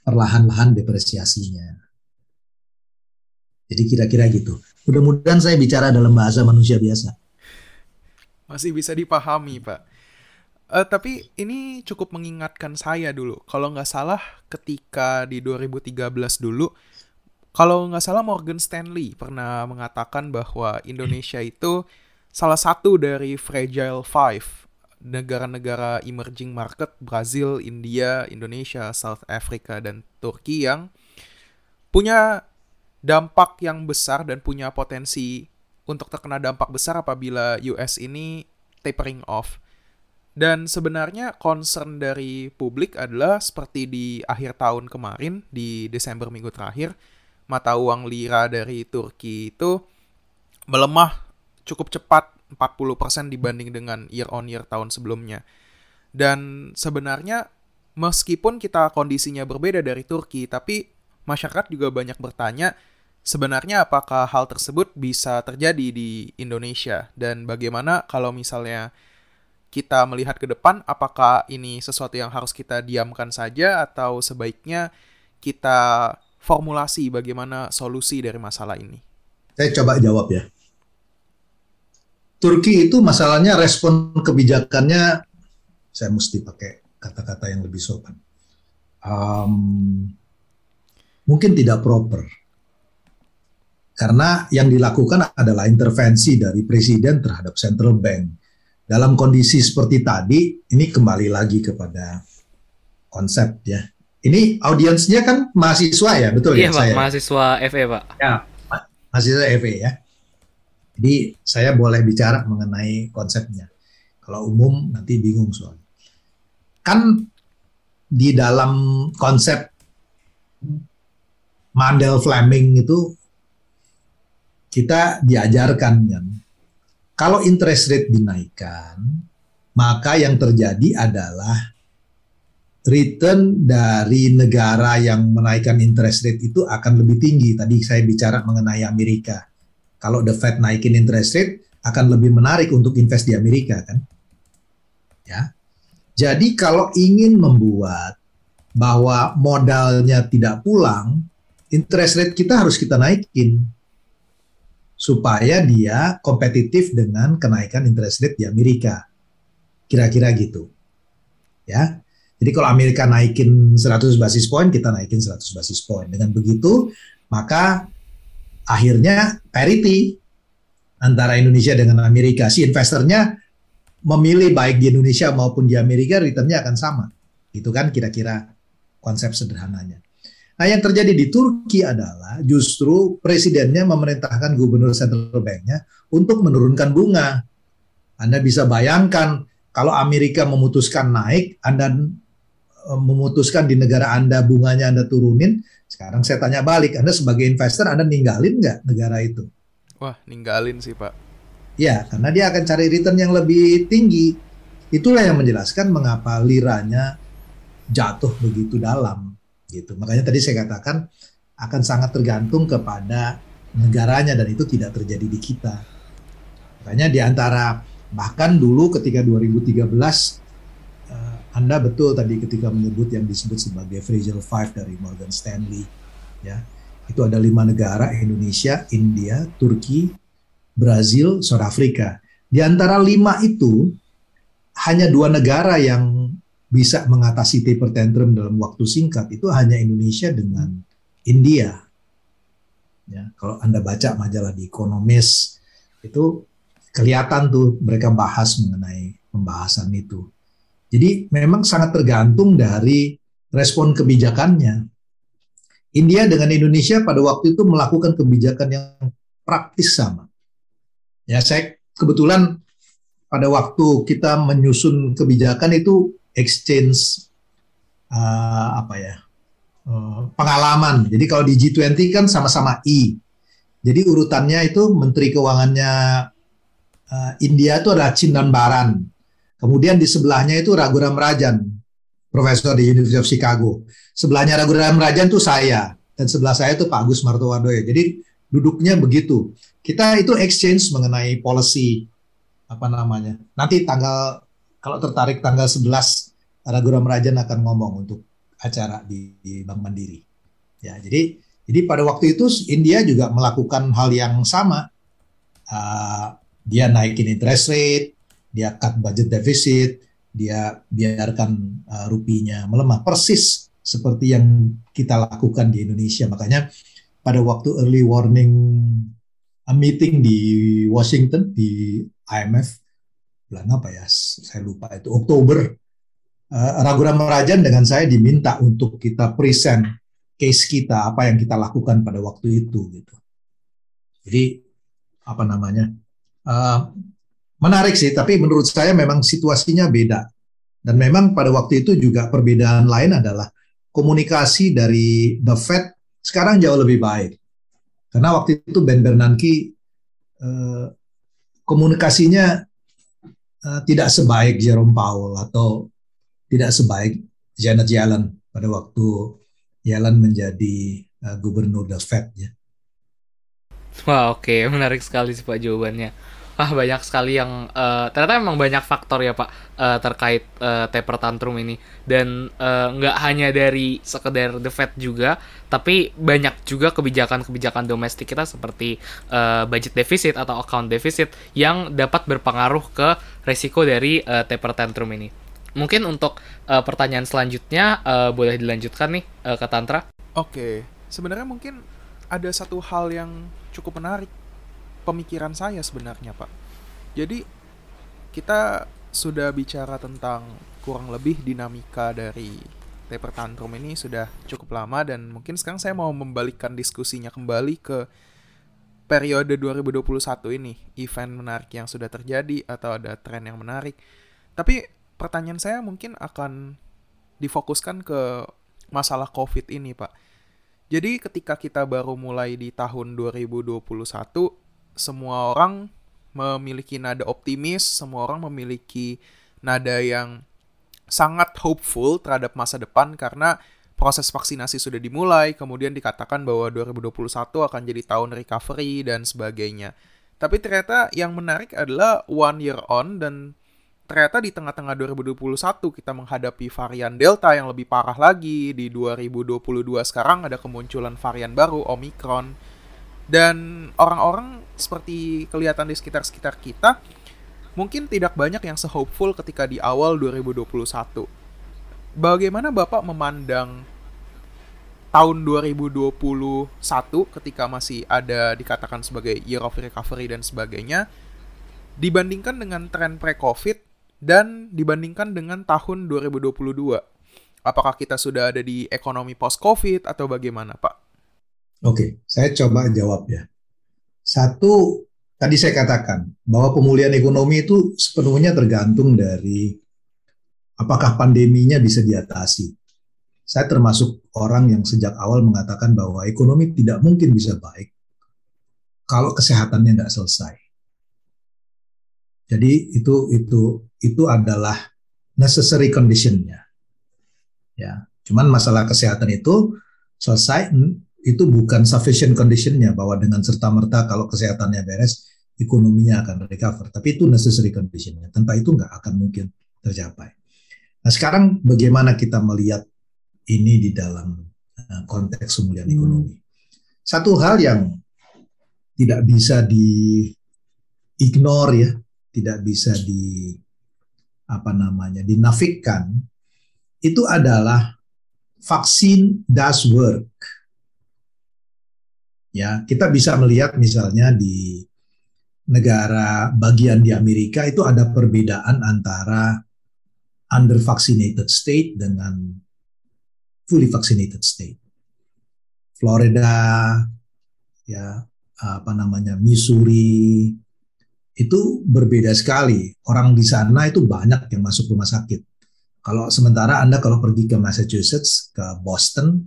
perlahan-lahan depresiasinya. Jadi kira-kira gitu. Mudah-mudahan saya bicara dalam bahasa manusia biasa. Masih bisa dipahami, Pak. Uh, tapi ini cukup mengingatkan saya dulu. Kalau nggak salah, ketika di 2013 dulu, kalau nggak salah Morgan Stanley pernah mengatakan bahwa Indonesia itu salah satu dari fragile five negara-negara emerging market Brazil, India, Indonesia, South Africa, dan Turki yang punya dampak yang besar dan punya potensi untuk terkena dampak besar apabila US ini tapering off. Dan sebenarnya concern dari publik adalah seperti di akhir tahun kemarin, di Desember minggu terakhir, mata uang lira dari Turki itu melemah cukup cepat 40% dibanding dengan year on year tahun sebelumnya. Dan sebenarnya meskipun kita kondisinya berbeda dari Turki, tapi masyarakat juga banyak bertanya sebenarnya apakah hal tersebut bisa terjadi di Indonesia dan bagaimana kalau misalnya kita melihat ke depan apakah ini sesuatu yang harus kita diamkan saja atau sebaiknya kita formulasi bagaimana solusi dari masalah ini. Saya coba jawab ya. Turki itu masalahnya respon kebijakannya saya mesti pakai kata-kata yang lebih sopan. Um, mungkin tidak proper karena yang dilakukan adalah intervensi dari presiden terhadap central bank. Dalam kondisi seperti tadi, ini kembali lagi kepada konsep ya. Ini audiensnya kan mahasiswa ya, betul iya, ya? Iya Pak, mahasiswa FE Pak. Ya, mahasiswa FE ya. Jadi saya boleh bicara mengenai konsepnya. Kalau umum nanti bingung soalnya. Kan di dalam konsep Mandel Fleming itu kita diajarkan kan kalau interest rate dinaikkan maka yang terjadi adalah return dari negara yang menaikkan interest rate itu akan lebih tinggi. Tadi saya bicara mengenai Amerika. Kalau the Fed naikin interest rate akan lebih menarik untuk invest di Amerika kan. Ya. Jadi kalau ingin membuat bahwa modalnya tidak pulang, interest rate kita harus kita naikin supaya dia kompetitif dengan kenaikan interest rate di Amerika. Kira-kira gitu. Ya. Jadi kalau Amerika naikin 100 basis point, kita naikin 100 basis point. Dengan begitu, maka akhirnya parity antara Indonesia dengan Amerika. Si investornya memilih baik di Indonesia maupun di Amerika, returnnya akan sama. Itu kan kira-kira konsep sederhananya. Nah, yang terjadi di Turki adalah justru presidennya memerintahkan gubernur central banknya untuk menurunkan bunga. Anda bisa bayangkan kalau Amerika memutuskan naik, Anda memutuskan di negara Anda bunganya Anda turunin. Sekarang saya tanya balik, Anda sebagai investor Anda ninggalin nggak negara itu? Wah, ninggalin sih Pak. Ya, karena dia akan cari return yang lebih tinggi. Itulah yang menjelaskan mengapa liranya jatuh begitu dalam gitu. Makanya tadi saya katakan akan sangat tergantung kepada negaranya dan itu tidak terjadi di kita. Makanya di antara bahkan dulu ketika 2013 uh, Anda betul tadi ketika menyebut yang disebut sebagai Fragile Five dari Morgan Stanley ya. Itu ada lima negara Indonesia, India, Turki, Brazil, South Africa. Di antara lima itu hanya dua negara yang bisa mengatasi taper tantrum dalam waktu singkat itu hanya Indonesia dengan India. Ya, kalau Anda baca majalah di Economist itu kelihatan tuh mereka bahas mengenai pembahasan itu. Jadi memang sangat tergantung dari respon kebijakannya. India dengan Indonesia pada waktu itu melakukan kebijakan yang praktis sama. Ya, saya kebetulan pada waktu kita menyusun kebijakan itu exchange uh, apa ya uh, pengalaman. Jadi kalau di G20 kan sama-sama I. Jadi urutannya itu Menteri Keuangannya uh, India itu ada Baran. Kemudian di sebelahnya itu Raghuram Rajan, profesor di University of Chicago. Sebelahnya Raghuram Rajan itu saya, dan sebelah saya itu Pak Agus Martowardoyo. Jadi duduknya begitu. Kita itu exchange mengenai policy apa namanya. Nanti tanggal kalau tertarik tanggal 11 Raghuram Rajan akan ngomong untuk acara di, di Bank Mandiri. Ya, jadi jadi pada waktu itu India juga melakukan hal yang sama. Uh, dia naikin interest rate, dia cut budget deficit, dia biarkan uh, rupiahnya melemah persis seperti yang kita lakukan di Indonesia. Makanya pada waktu early warning a meeting di Washington di IMF bulan apa ya? Saya lupa itu Oktober. Uh, Raghuram Rajan dengan saya diminta untuk kita present case kita apa yang kita lakukan pada waktu itu gitu. Jadi apa namanya? Uh, menarik sih, tapi menurut saya memang situasinya beda. Dan memang pada waktu itu juga perbedaan lain adalah komunikasi dari The Fed sekarang jauh lebih baik. Karena waktu itu Ben Bernanke eh, komunikasinya eh, tidak sebaik Jerome Powell atau tidak sebaik Janet Yellen pada waktu Yellen menjadi eh, gubernur The Fed ya. Wah oke okay. menarik sekali sih Pak jawabannya. Wah banyak sekali yang uh, ternyata memang banyak faktor ya Pak uh, terkait uh, taper tantrum ini dan nggak uh, hanya dari sekedar the Fed juga tapi banyak juga kebijakan-kebijakan domestik kita seperti uh, budget deficit atau account deficit yang dapat berpengaruh ke resiko dari uh, taper tantrum ini. Mungkin untuk uh, pertanyaan selanjutnya uh, boleh dilanjutkan nih uh, ke Tantra. Oke, sebenarnya mungkin ada satu hal yang cukup menarik pemikiran saya sebenarnya Pak. Jadi kita sudah bicara tentang kurang lebih dinamika dari taper tantrum ini sudah cukup lama dan mungkin sekarang saya mau membalikkan diskusinya kembali ke periode 2021 ini, event menarik yang sudah terjadi atau ada tren yang menarik. Tapi pertanyaan saya mungkin akan difokuskan ke masalah COVID ini, Pak. Jadi ketika kita baru mulai di tahun 2021, semua orang memiliki nada optimis, semua orang memiliki nada yang sangat hopeful terhadap masa depan karena proses vaksinasi sudah dimulai, kemudian dikatakan bahwa 2021 akan jadi tahun recovery dan sebagainya. Tapi ternyata yang menarik adalah one year on dan ternyata di tengah-tengah 2021 kita menghadapi varian Delta yang lebih parah lagi. Di 2022 sekarang ada kemunculan varian baru Omicron dan orang-orang seperti kelihatan di sekitar-sekitar kita mungkin tidak banyak yang sehopeful ketika di awal 2021. Bagaimana Bapak memandang tahun 2021 ketika masih ada dikatakan sebagai year of recovery dan sebagainya dibandingkan dengan tren pre-COVID dan dibandingkan dengan tahun 2022? Apakah kita sudah ada di ekonomi post-COVID atau bagaimana, Pak? Oke, saya coba jawab ya. Satu, tadi saya katakan bahwa pemulihan ekonomi itu sepenuhnya tergantung dari apakah pandeminya bisa diatasi. Saya termasuk orang yang sejak awal mengatakan bahwa ekonomi tidak mungkin bisa baik kalau kesehatannya nggak selesai. Jadi itu itu itu adalah necessary conditionnya. Ya, cuman masalah kesehatan itu selesai itu bukan sufficient conditionnya bahwa dengan serta merta kalau kesehatannya beres ekonominya akan recover. Tapi itu necessary conditionnya. Tanpa itu nggak akan mungkin tercapai. Nah sekarang bagaimana kita melihat ini di dalam uh, konteks pemulihan hmm. ekonomi? Satu hal yang tidak bisa di ignore ya tidak bisa di apa namanya dinafikan itu adalah vaksin does work Ya, kita bisa melihat misalnya di negara bagian di Amerika itu ada perbedaan antara under vaccinated state dengan fully vaccinated state. Florida, ya apa namanya Missouri itu berbeda sekali. Orang di sana itu banyak yang masuk rumah sakit. Kalau sementara Anda kalau pergi ke Massachusetts, ke Boston,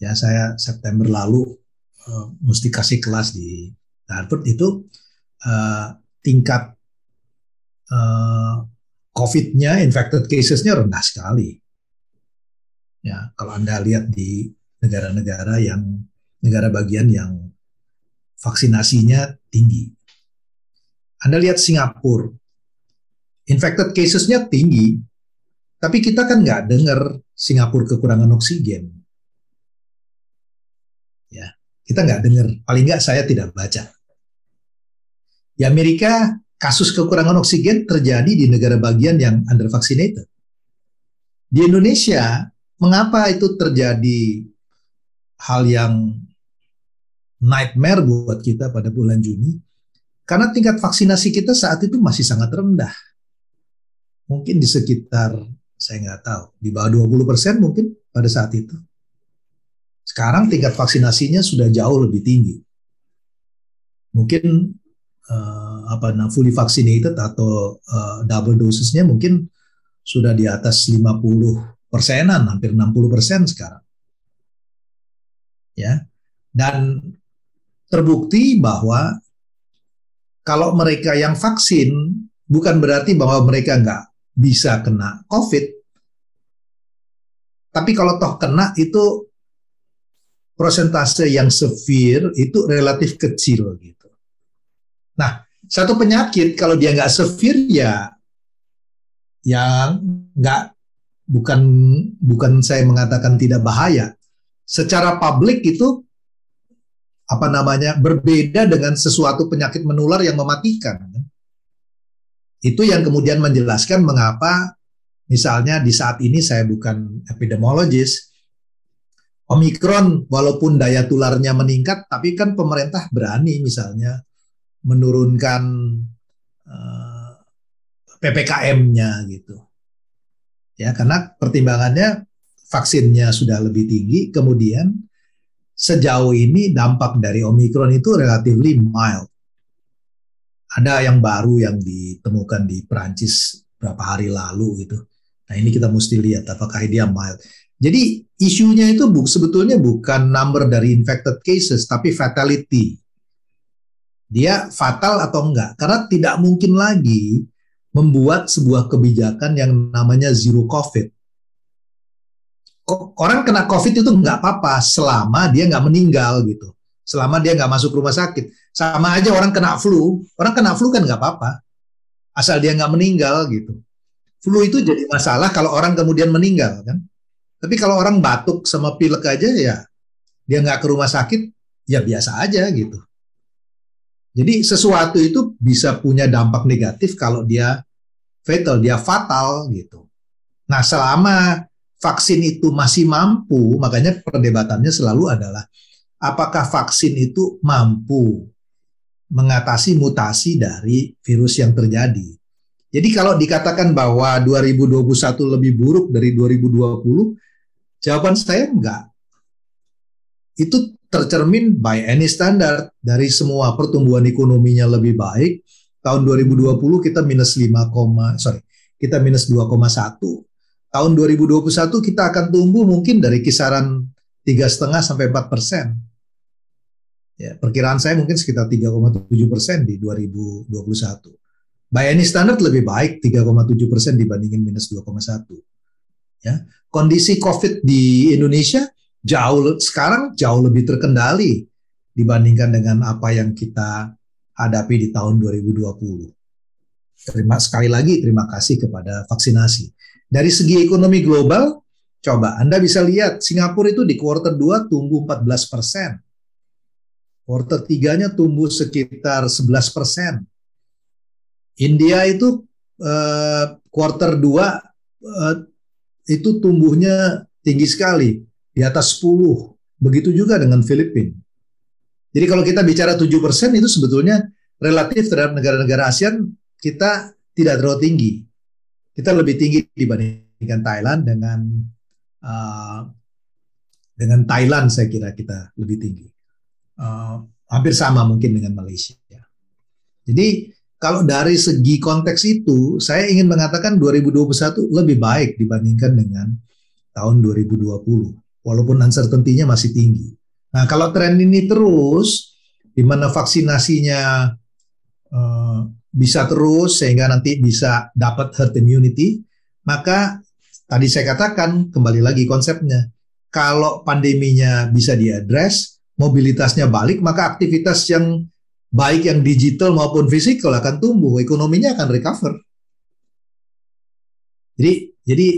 ya saya September lalu uh, mesti kasih kelas di Harvard itu uh, tingkat uh, COVID-nya, infected cases-nya rendah sekali. Ya, kalau Anda lihat di negara-negara yang negara bagian yang vaksinasinya tinggi. Anda lihat Singapura, infected cases-nya tinggi, tapi kita kan nggak dengar Singapura kekurangan oksigen. Kita nggak dengar. Paling nggak saya tidak baca. Di Amerika kasus kekurangan oksigen terjadi di negara bagian yang under vaccinated. Di Indonesia, mengapa itu terjadi hal yang nightmare buat kita pada bulan Juni? Karena tingkat vaksinasi kita saat itu masih sangat rendah. Mungkin di sekitar, saya nggak tahu, di bawah 20 persen mungkin pada saat itu. Sekarang tingkat vaksinasinya sudah jauh lebih tinggi. Mungkin uh, apa nah fully vaccinated atau uh, double dosisnya mungkin sudah di atas 50 persenan, hampir 60 persen sekarang. Ya, dan terbukti bahwa kalau mereka yang vaksin bukan berarti bahwa mereka nggak bisa kena COVID, tapi kalau toh kena itu prosentase yang severe itu relatif kecil gitu. Nah, satu penyakit kalau dia nggak severe ya yang nggak bukan bukan saya mengatakan tidak bahaya. Secara publik itu apa namanya berbeda dengan sesuatu penyakit menular yang mematikan. Itu yang kemudian menjelaskan mengapa misalnya di saat ini saya bukan epidemiologis, Omikron walaupun daya tularnya meningkat, tapi kan pemerintah berani misalnya menurunkan uh, eh, ppkm-nya gitu. Ya, karena pertimbangannya vaksinnya sudah lebih tinggi, kemudian sejauh ini dampak dari Omikron itu relatif mild. Ada yang baru yang ditemukan di Prancis beberapa hari lalu gitu. Nah ini kita mesti lihat apakah dia mild. Jadi isunya itu bu, sebetulnya bukan number dari infected cases, tapi fatality. Dia fatal atau enggak? Karena tidak mungkin lagi membuat sebuah kebijakan yang namanya zero covid. Orang kena covid itu enggak apa-apa selama dia enggak meninggal gitu. Selama dia enggak masuk rumah sakit. Sama aja orang kena flu. Orang kena flu kan enggak apa-apa. Asal dia enggak meninggal gitu. Flu itu jadi masalah kalau orang kemudian meninggal kan tapi kalau orang batuk sama pilek aja ya dia nggak ke rumah sakit ya biasa aja gitu jadi sesuatu itu bisa punya dampak negatif kalau dia fatal, dia fatal gitu. Nah, selama vaksin itu masih mampu, makanya perdebatannya selalu adalah apakah vaksin itu mampu mengatasi mutasi dari virus yang terjadi. Jadi kalau dikatakan bahwa 2021 lebih buruk dari 2020, jawaban saya enggak. Itu tercermin by any standard dari semua pertumbuhan ekonominya lebih baik. Tahun 2020 kita minus 5, sorry, kita minus 2,1. Tahun 2021 kita akan tumbuh mungkin dari kisaran tiga setengah sampai 4 persen. Ya, perkiraan saya mungkin sekitar 3,7 persen di 2021. By any standard lebih baik 3,7 persen dibandingin minus 2,1. Ya, kondisi COVID di Indonesia jauh sekarang jauh lebih terkendali dibandingkan dengan apa yang kita hadapi di tahun 2020. Terima sekali lagi terima kasih kepada vaksinasi. Dari segi ekonomi global, coba Anda bisa lihat Singapura itu di kuartal 2 tumbuh 14 persen. Kuartal 3-nya tumbuh sekitar 11 persen. India itu eh, 2 eh, itu tumbuhnya tinggi sekali di atas 10. Begitu juga dengan Filipina. Jadi kalau kita bicara 7% itu sebetulnya relatif terhadap negara-negara ASEAN kita tidak terlalu tinggi. Kita lebih tinggi dibandingkan Thailand dengan uh, dengan Thailand saya kira kita lebih tinggi. Uh, hampir sama mungkin dengan Malaysia. Jadi kalau dari segi konteks itu saya ingin mengatakan 2021 lebih baik dibandingkan dengan tahun 2020 walaupun uncertainty-nya masih tinggi. Nah, kalau tren ini terus, di mana vaksinasinya uh, bisa terus sehingga nanti bisa dapat herd immunity, maka tadi saya katakan kembali lagi konsepnya, kalau pandeminya bisa diadres, mobilitasnya balik, maka aktivitas yang baik yang digital maupun fisikal akan tumbuh, ekonominya akan recover. Jadi, jadi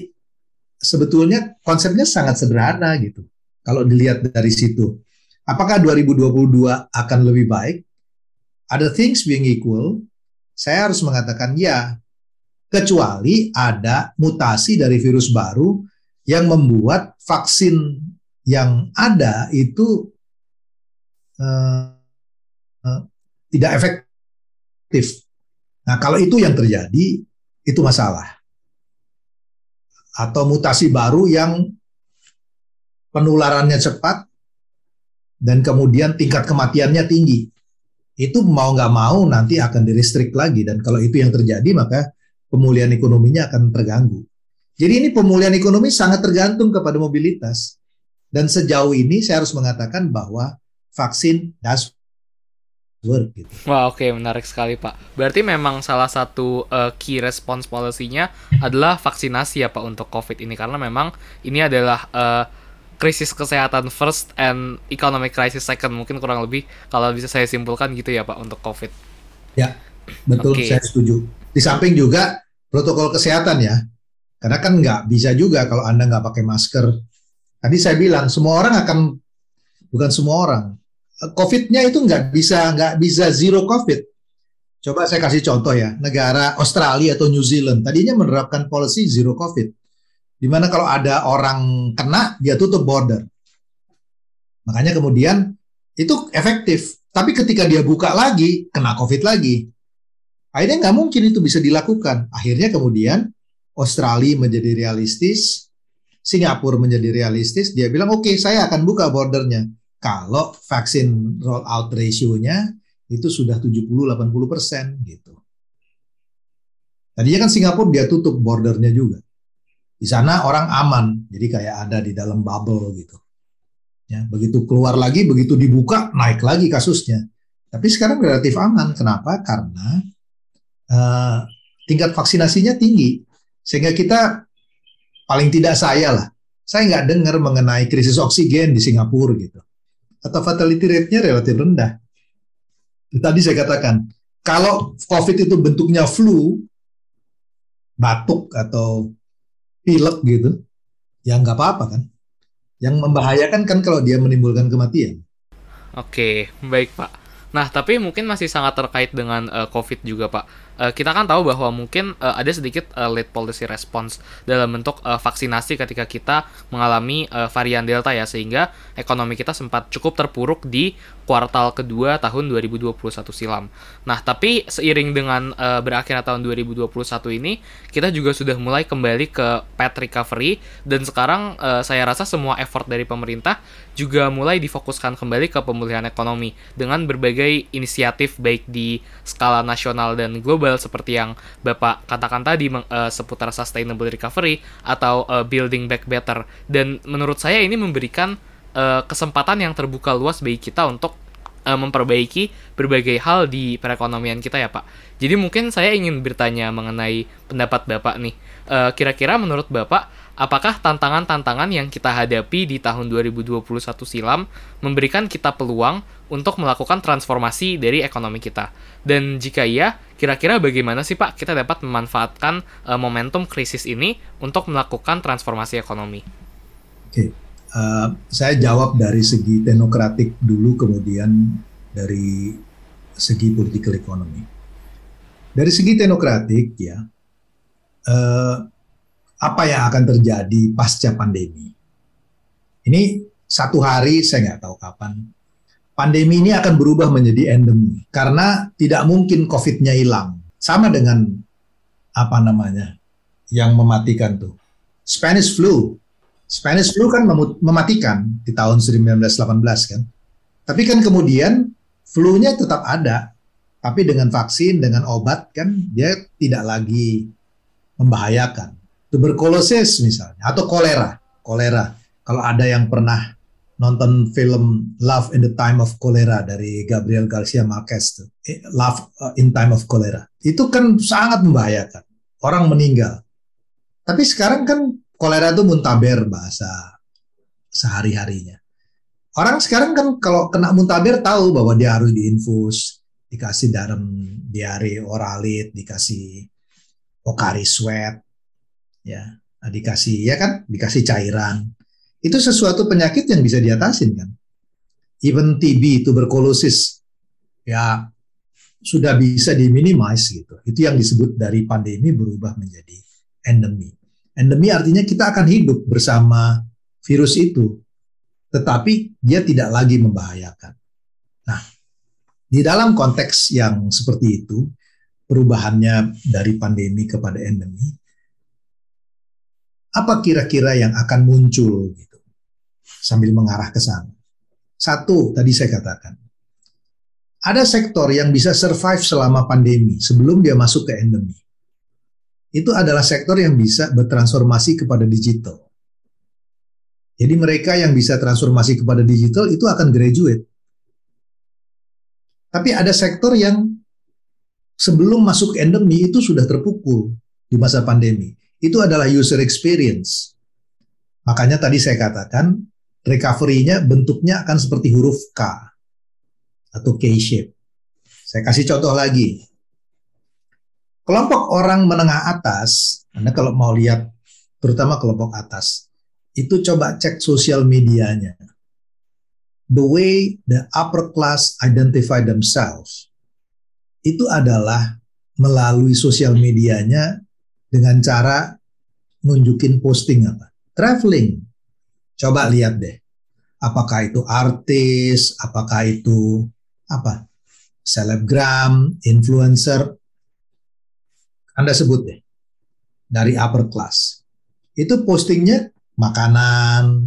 sebetulnya konsepnya sangat sederhana gitu. Kalau dilihat dari situ, apakah 2022 akan lebih baik? Ada things being equal, saya harus mengatakan ya, kecuali ada mutasi dari virus baru yang membuat vaksin yang ada itu uh, uh, tidak efektif. Nah, kalau itu yang terjadi, itu masalah. Atau mutasi baru yang penularannya cepat dan kemudian tingkat kematiannya tinggi. Itu mau nggak mau nanti akan direstrik lagi. Dan kalau itu yang terjadi, maka pemulihan ekonominya akan terganggu. Jadi ini pemulihan ekonomi sangat tergantung kepada mobilitas. Dan sejauh ini saya harus mengatakan bahwa vaksin does work gitu. Wah oke okay, menarik sekali Pak. Berarti memang salah satu uh, key response policy-nya adalah vaksinasi ya Pak untuk COVID ini karena memang ini adalah uh, krisis kesehatan first and economic crisis second mungkin kurang lebih kalau bisa saya simpulkan gitu ya Pak untuk COVID. Ya betul okay. saya setuju. Di samping juga protokol kesehatan ya karena kan nggak bisa juga kalau Anda nggak pakai masker. Tadi saya bilang semua orang akan bukan semua orang. COVID-nya itu nggak bisa nggak bisa zero COVID. Coba saya kasih contoh ya, negara Australia atau New Zealand tadinya menerapkan policy zero COVID, di mana kalau ada orang kena dia tutup border. Makanya kemudian itu efektif. Tapi ketika dia buka lagi, kena COVID lagi. Akhirnya nggak mungkin itu bisa dilakukan. Akhirnya kemudian Australia menjadi realistis, Singapura menjadi realistis, dia bilang oke okay, saya akan buka bordernya. Kalau vaksin roll out ratio-nya itu sudah 70-80 persen gitu. Tadinya kan Singapura dia tutup bordernya juga. Di sana orang aman, jadi kayak ada di dalam bubble gitu. Ya, begitu keluar lagi, begitu dibuka naik lagi kasusnya. Tapi sekarang relatif aman. Kenapa? Karena uh, tingkat vaksinasinya tinggi. Sehingga kita paling tidak saya lah, saya nggak dengar mengenai krisis oksigen di Singapura gitu. Atau fatality rate-nya relatif rendah. Tadi saya katakan, kalau COVID itu bentuknya flu, batuk atau pilek gitu, ya nggak apa-apa kan. Yang membahayakan kan kalau dia menimbulkan kematian. Oke, baik Pak. Nah, tapi mungkin masih sangat terkait dengan uh, COVID juga Pak uh, kita kan tahu bahwa mungkin uh, ada sedikit uh, late policy response dalam bentuk uh, vaksinasi ketika kita mengalami uh, varian delta ya sehingga ekonomi kita sempat cukup terpuruk di kuartal kedua tahun 2021 silam. Nah, tapi seiring dengan uh, berakhirnya tahun 2021 ini, kita juga sudah mulai kembali ke path recovery dan sekarang uh, saya rasa semua effort dari pemerintah juga mulai difokuskan kembali ke pemulihan ekonomi dengan berbagai inisiatif baik di skala nasional dan global global seperti yang Bapak katakan tadi uh, seputar sustainable recovery atau uh, building back better dan menurut saya ini memberikan uh, kesempatan yang terbuka luas bagi kita untuk uh, memperbaiki berbagai hal di perekonomian kita ya Pak. Jadi mungkin saya ingin bertanya mengenai pendapat Bapak nih. Kira-kira uh, menurut Bapak apakah tantangan-tantangan yang kita hadapi di tahun 2021 silam memberikan kita peluang untuk melakukan transformasi dari ekonomi kita? Dan jika iya, kira-kira bagaimana sih Pak kita dapat memanfaatkan uh, momentum krisis ini untuk melakukan transformasi ekonomi? Oke, uh, saya jawab dari segi teknokratik dulu, kemudian dari segi political economy. Dari segi teknokratik ya, uh, apa yang akan terjadi pasca pandemi. Ini satu hari saya nggak tahu kapan. Pandemi ini akan berubah menjadi endemi karena tidak mungkin COVID-nya hilang. Sama dengan apa namanya yang mematikan tuh Spanish flu. Spanish flu kan mematikan di tahun 1918 kan. Tapi kan kemudian flu-nya tetap ada, tapi dengan vaksin, dengan obat kan dia tidak lagi membahayakan tuberkulosis misalnya atau kolera. Kolera. Kalau ada yang pernah nonton film Love in the Time of Cholera dari Gabriel Garcia Marquez tuh. Eh, Love uh, in Time of Cholera. Itu kan sangat membahayakan. Orang meninggal. Tapi sekarang kan kolera itu muntaber bahasa sehari-harinya. Orang sekarang kan kalau kena muntaber tahu bahwa dia harus diinfus, dikasih dalam diare oralit, dikasih okari sweat, ya, nah, dikasih ya kan, dikasih cairan itu sesuatu penyakit yang bisa diatasin kan. Even TB, tuberkulosis, ya sudah bisa diminimize gitu. Itu yang disebut dari pandemi berubah menjadi endemi. Endemi artinya kita akan hidup bersama virus itu, tetapi dia tidak lagi membahayakan. Nah, di dalam konteks yang seperti itu, perubahannya dari pandemi kepada endemi, apa kira-kira yang akan muncul sambil mengarah ke sana. Satu, tadi saya katakan, ada sektor yang bisa survive selama pandemi sebelum dia masuk ke endemi. Itu adalah sektor yang bisa bertransformasi kepada digital. Jadi mereka yang bisa transformasi kepada digital itu akan graduate. Tapi ada sektor yang sebelum masuk endemi itu sudah terpukul di masa pandemi. Itu adalah user experience. Makanya tadi saya katakan recovery-nya bentuknya akan seperti huruf K atau K-shape. Saya kasih contoh lagi. Kelompok orang menengah atas, Anda kalau mau lihat terutama kelompok atas, itu coba cek sosial medianya. The way the upper class identify themselves itu adalah melalui sosial medianya dengan cara nunjukin posting apa? Traveling, Coba lihat deh. Apakah itu artis, apakah itu apa? Selebgram, influencer. Anda sebut deh. Dari upper class. Itu postingnya makanan,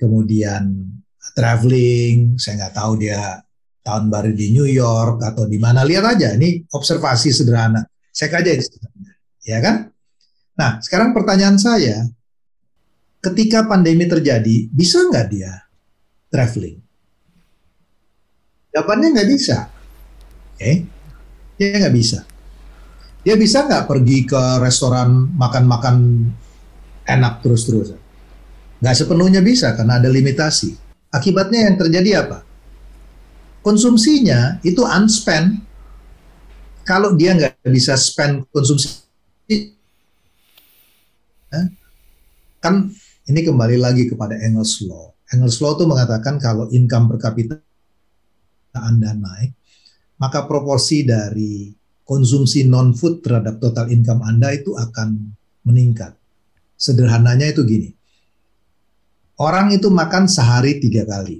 kemudian traveling, saya nggak tahu dia tahun baru di New York atau di mana. Lihat aja, ini observasi sederhana. Cek aja, ya kan? Nah, sekarang pertanyaan saya, ketika pandemi terjadi, bisa nggak dia traveling? Jawabannya nggak bisa. Oke, okay? dia nggak bisa. Dia bisa nggak pergi ke restoran makan-makan enak terus-terusan? Nggak sepenuhnya bisa karena ada limitasi. Akibatnya yang terjadi apa? Konsumsinya itu unspent. Kalau dia nggak bisa spend konsumsi, kan ini kembali lagi kepada Engels Law. Engels Law itu mengatakan kalau income per kapita Anda naik, maka proporsi dari konsumsi non-food terhadap total income Anda itu akan meningkat. Sederhananya itu gini, orang itu makan sehari tiga kali.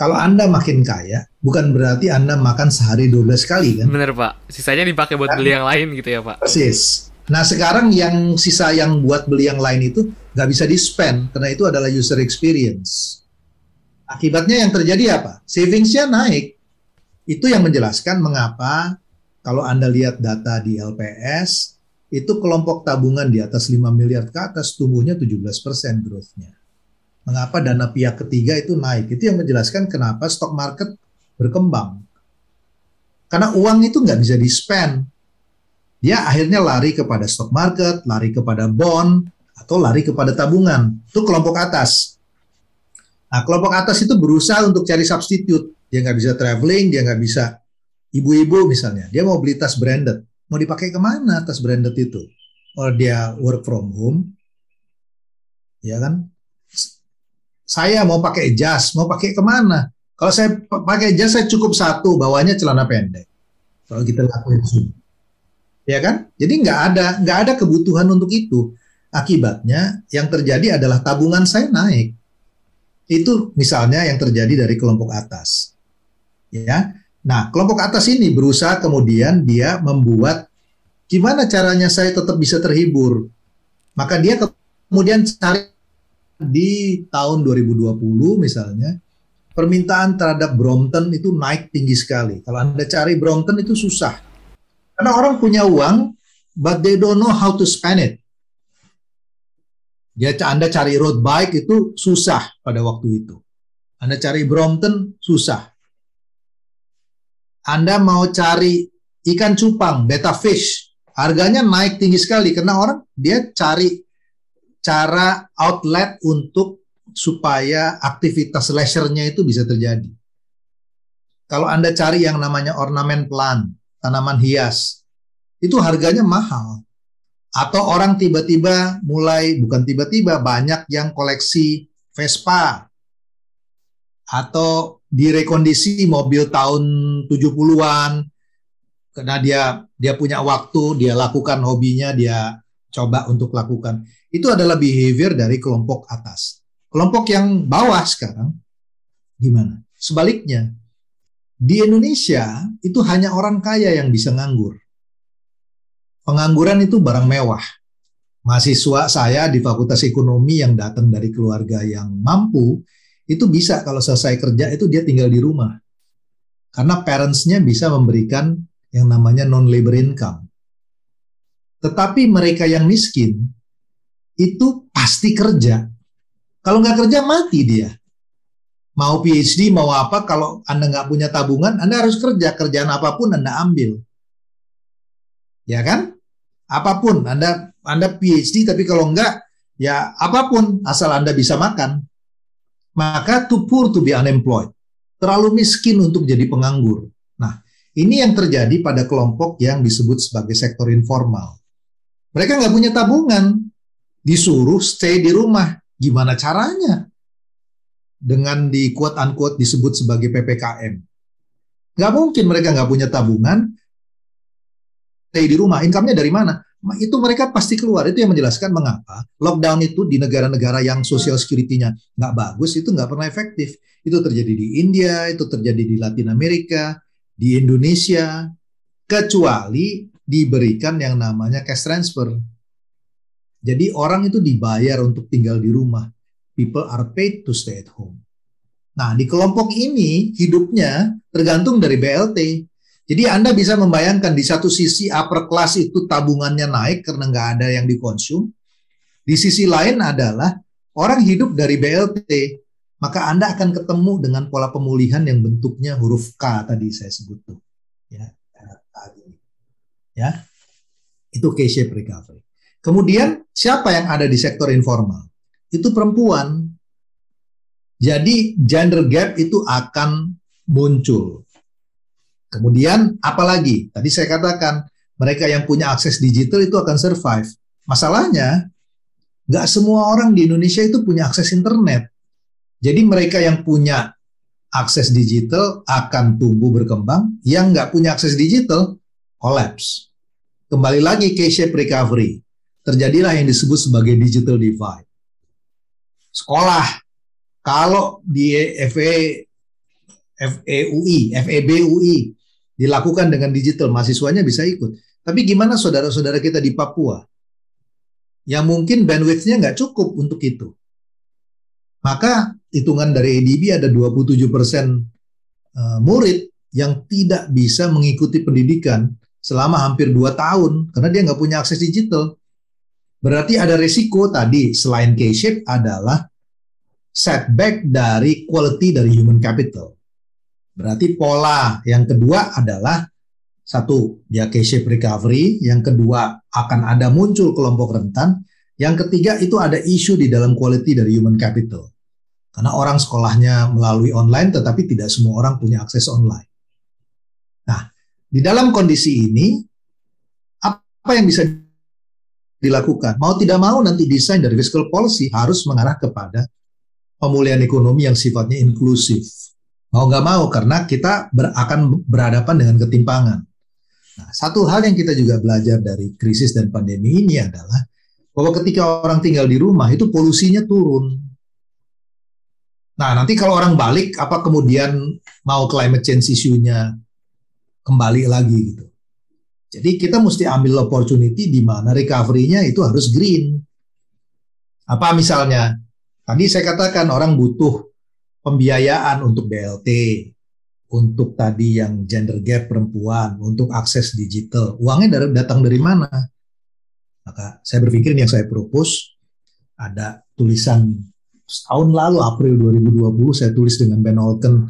Kalau Anda makin kaya, bukan berarti Anda makan sehari 12 kali kan? Bener Pak, sisanya dipakai buat kan? beli yang lain gitu ya Pak? Persis. Nah sekarang yang sisa yang buat beli yang lain itu nggak bisa di spend karena itu adalah user experience. Akibatnya yang terjadi apa? Savingsnya naik. Itu yang menjelaskan mengapa kalau Anda lihat data di LPS, itu kelompok tabungan di atas 5 miliar ke atas tumbuhnya 17% growth-nya. Mengapa dana pihak ketiga itu naik? Itu yang menjelaskan kenapa stock market berkembang. Karena uang itu nggak bisa di-spend dia akhirnya lari kepada stock market, lari kepada bond, atau lari kepada tabungan. Itu kelompok atas. Nah, kelompok atas itu berusaha untuk cari substitute. Dia nggak bisa traveling, dia nggak bisa ibu-ibu misalnya. Dia mau beli tas branded. Mau dipakai ke mana tas branded itu? Oh dia work from home, ya kan? Saya mau pakai jas, mau pakai ke mana? Kalau saya pakai jas, saya cukup satu, bawahnya celana pendek. Kalau kita lakuin zoom ya kan? Jadi nggak ada nggak ada kebutuhan untuk itu. Akibatnya yang terjadi adalah tabungan saya naik. Itu misalnya yang terjadi dari kelompok atas. Ya. Nah, kelompok atas ini berusaha kemudian dia membuat gimana caranya saya tetap bisa terhibur. Maka dia kemudian cari di tahun 2020 misalnya permintaan terhadap Brompton itu naik tinggi sekali. Kalau Anda cari Brompton itu susah karena orang punya uang, but they don't know how to spend it. Dia Anda cari road bike itu susah pada waktu itu. Anda cari Brompton susah. Anda mau cari ikan cupang, beta fish, harganya naik tinggi sekali karena orang dia cari cara outlet untuk supaya aktivitas leisure-nya itu bisa terjadi. Kalau Anda cari yang namanya ornamen plant, tanaman hias, itu harganya mahal. Atau orang tiba-tiba mulai, bukan tiba-tiba, banyak yang koleksi Vespa. Atau direkondisi mobil tahun 70-an, karena dia dia punya waktu, dia lakukan hobinya, dia coba untuk lakukan. Itu adalah behavior dari kelompok atas. Kelompok yang bawah sekarang gimana? Sebaliknya, di Indonesia itu hanya orang kaya yang bisa nganggur. Pengangguran itu barang mewah. Mahasiswa saya di Fakultas Ekonomi yang datang dari keluarga yang mampu, itu bisa kalau selesai kerja itu dia tinggal di rumah. Karena parentsnya bisa memberikan yang namanya non-labor income. Tetapi mereka yang miskin, itu pasti kerja. Kalau nggak kerja, mati dia. Mau PhD, mau apa, kalau Anda nggak punya tabungan, Anda harus kerja. Kerjaan apa pun Anda ambil. Ya kan? apa pun Anda Anda PhD tapi kalau enggak ya apa pun asal Anda bisa makan maka too poor to be unemployed terlalu miskin untuk jadi penganggur nah ini yang terjadi pada kelompok yang disebut sebagai sektor informal mereka nggak punya tabungan disuruh stay di rumah gimana caranya dengan di quote unquote disebut sebagai ppkm nggak mungkin mereka nggak punya tabungan stay di rumah, income-nya dari mana? Itu mereka pasti keluar. Itu yang menjelaskan mengapa lockdown itu di negara-negara yang social security-nya nggak bagus, itu nggak pernah efektif. Itu terjadi di India, itu terjadi di Latin Amerika, di Indonesia, kecuali diberikan yang namanya cash transfer. Jadi orang itu dibayar untuk tinggal di rumah. People are paid to stay at home. Nah, di kelompok ini hidupnya tergantung dari BLT. Jadi Anda bisa membayangkan di satu sisi upper class itu tabungannya naik karena nggak ada yang dikonsum. Di sisi lain adalah orang hidup dari BLT. Maka Anda akan ketemu dengan pola pemulihan yang bentuknya huruf K tadi saya sebut tuh. Ya, ya. Itu K-shape recovery. Kemudian siapa yang ada di sektor informal? Itu perempuan. Jadi gender gap itu akan muncul Kemudian apalagi? Tadi saya katakan mereka yang punya akses digital itu akan survive. Masalahnya nggak semua orang di Indonesia itu punya akses internet. Jadi mereka yang punya akses digital akan tumbuh berkembang, yang nggak punya akses digital collapse. Kembali lagi K-shape recovery. Terjadilah yang disebut sebagai digital divide. Sekolah, kalau di FE FEUI, FEBUI dilakukan dengan digital, mahasiswanya bisa ikut. Tapi gimana saudara-saudara kita di Papua? Yang mungkin bandwidth-nya nggak cukup untuk itu. Maka hitungan dari ADB ada 27 persen eh, murid yang tidak bisa mengikuti pendidikan selama hampir 2 tahun karena dia nggak punya akses digital. Berarti ada resiko tadi selain K-shape adalah setback dari quality dari human capital. Berarti pola yang kedua adalah satu, dia K-shape recovery. Yang kedua, akan ada muncul kelompok rentan. Yang ketiga, itu ada isu di dalam quality dari human capital. Karena orang sekolahnya melalui online, tetapi tidak semua orang punya akses online. Nah, di dalam kondisi ini, apa yang bisa dilakukan? Mau tidak mau nanti desain dari fiscal policy harus mengarah kepada pemulihan ekonomi yang sifatnya inklusif Mau nggak mau karena kita ber, akan berhadapan dengan ketimpangan. Nah, satu hal yang kita juga belajar dari krisis dan pandemi ini adalah bahwa ketika orang tinggal di rumah itu polusinya turun. Nah, nanti kalau orang balik, apa kemudian mau climate change isunya kembali lagi gitu. Jadi kita mesti ambil opportunity di mana recovery-nya itu harus green. Apa misalnya? Tadi saya katakan orang butuh pembiayaan untuk BLT, untuk tadi yang gender gap perempuan, untuk akses digital. Uangnya dari, datang dari mana? Maka saya berpikir yang saya propose ada tulisan tahun lalu April 2020 saya tulis dengan Ben Olken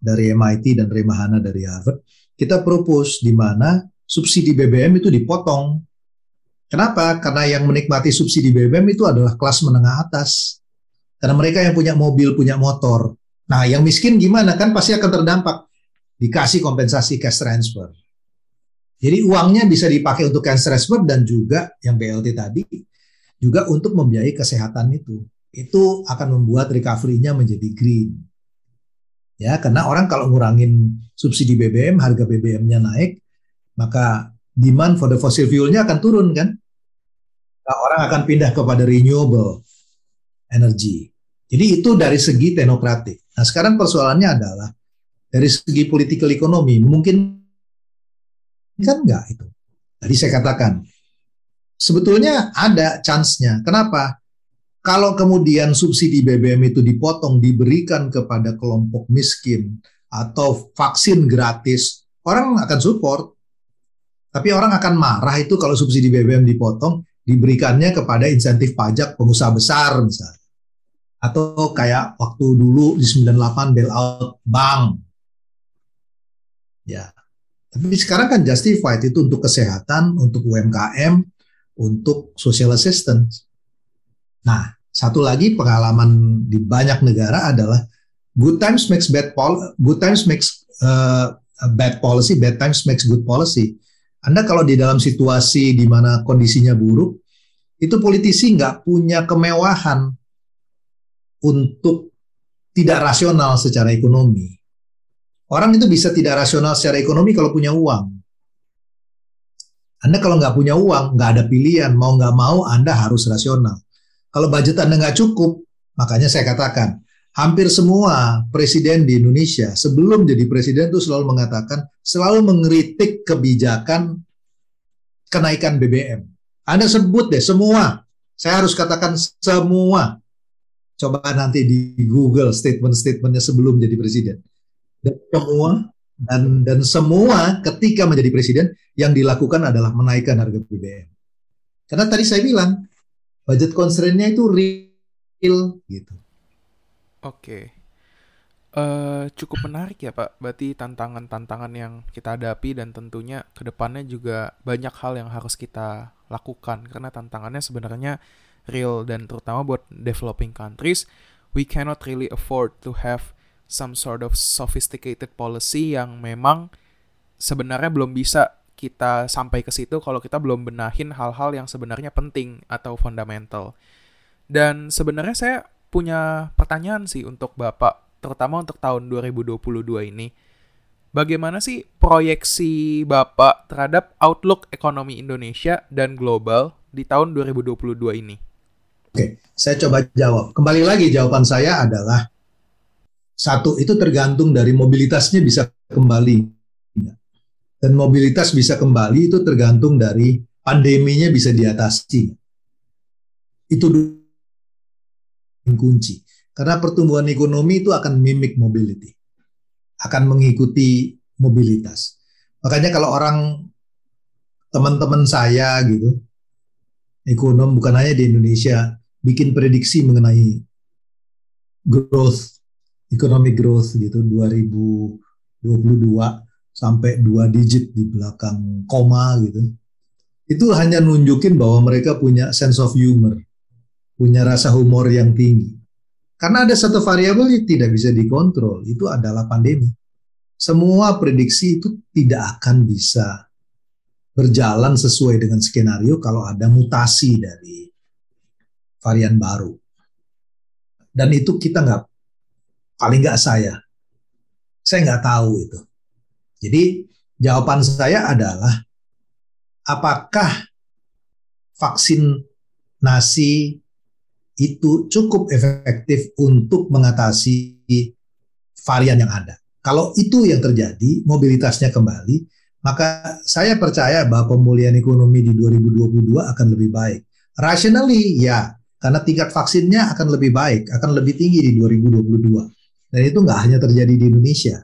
dari MIT dan Remahana dari Harvard. Kita propose di mana subsidi BBM itu dipotong. Kenapa? Karena yang menikmati subsidi BBM itu adalah kelas menengah atas. Karena mereka yang punya mobil, punya motor. Nah, yang miskin gimana? Kan pasti akan terdampak. Dikasih kompensasi cash transfer. Jadi uangnya bisa dipakai untuk cash transfer dan juga yang BLT tadi juga untuk membiayai kesehatan itu. Itu akan membuat recovery-nya menjadi green. Ya, karena orang kalau ngurangin subsidi BBM, harga BBM-nya naik, maka demand for the fossil fuel-nya akan turun kan? Nah, orang akan pindah kepada renewable energy. Jadi itu dari segi teknokratik. Nah, sekarang persoalannya adalah dari segi political economy, mungkin kan enggak itu. Tadi saya katakan, sebetulnya ada chance-nya. Kenapa? Kalau kemudian subsidi BBM itu dipotong, diberikan kepada kelompok miskin, atau vaksin gratis, orang akan support. Tapi orang akan marah itu kalau subsidi BBM dipotong, diberikannya kepada insentif pajak pengusaha besar misalnya. Atau kayak waktu dulu di 98 bailout bank. Ya. Tapi sekarang kan justified itu untuk kesehatan, untuk UMKM, untuk social assistance. Nah, satu lagi pengalaman di banyak negara adalah good times makes bad pol good times makes uh, bad policy, bad times makes good policy. Anda kalau di dalam situasi di mana kondisinya buruk, itu politisi nggak punya kemewahan untuk tidak rasional secara ekonomi. Orang itu bisa tidak rasional secara ekonomi kalau punya uang. Anda kalau nggak punya uang, nggak ada pilihan, mau nggak mau Anda harus rasional. Kalau budget Anda nggak cukup, makanya saya katakan, hampir semua presiden di Indonesia sebelum jadi presiden itu selalu mengatakan, selalu mengkritik kebijakan kenaikan BBM. Anda sebut deh semua, saya harus katakan semua Coba nanti di Google statement-statementnya sebelum jadi presiden. Dan semua dan dan semua ketika menjadi presiden yang dilakukan adalah menaikkan harga BBM. Karena tadi saya bilang budget constraint-nya itu real gitu. Oke. Uh, cukup menarik ya Pak. Berarti tantangan-tantangan yang kita hadapi dan tentunya ke depannya juga banyak hal yang harus kita lakukan karena tantangannya sebenarnya real dan terutama buat developing countries, we cannot really afford to have some sort of sophisticated policy yang memang sebenarnya belum bisa kita sampai ke situ kalau kita belum benahin hal-hal yang sebenarnya penting atau fundamental. Dan sebenarnya saya punya pertanyaan sih untuk Bapak, terutama untuk tahun 2022 ini. Bagaimana sih proyeksi Bapak terhadap outlook ekonomi Indonesia dan global di tahun 2022 ini? Oke, saya coba jawab. Kembali lagi jawaban saya adalah satu itu tergantung dari mobilitasnya bisa kembali. Dan mobilitas bisa kembali itu tergantung dari pandeminya bisa diatasi. Itu kunci. Karena pertumbuhan ekonomi itu akan mimik mobility. Akan mengikuti mobilitas. Makanya kalau orang teman-teman saya gitu, ekonom bukan hanya di Indonesia, bikin prediksi mengenai growth, economic growth gitu 2022 sampai dua digit di belakang koma gitu. Itu hanya nunjukin bahwa mereka punya sense of humor, punya rasa humor yang tinggi. Karena ada satu variabel yang tidak bisa dikontrol, itu adalah pandemi. Semua prediksi itu tidak akan bisa berjalan sesuai dengan skenario kalau ada mutasi dari varian baru. Dan itu kita nggak, paling nggak saya, saya nggak tahu itu. Jadi jawaban saya adalah, apakah vaksin nasi itu cukup efektif untuk mengatasi varian yang ada. Kalau itu yang terjadi, mobilitasnya kembali, maka saya percaya bahwa pemulihan ekonomi di 2022 akan lebih baik. Rationally, ya, karena tingkat vaksinnya akan lebih baik, akan lebih tinggi di 2022. Dan itu nggak hanya terjadi di Indonesia.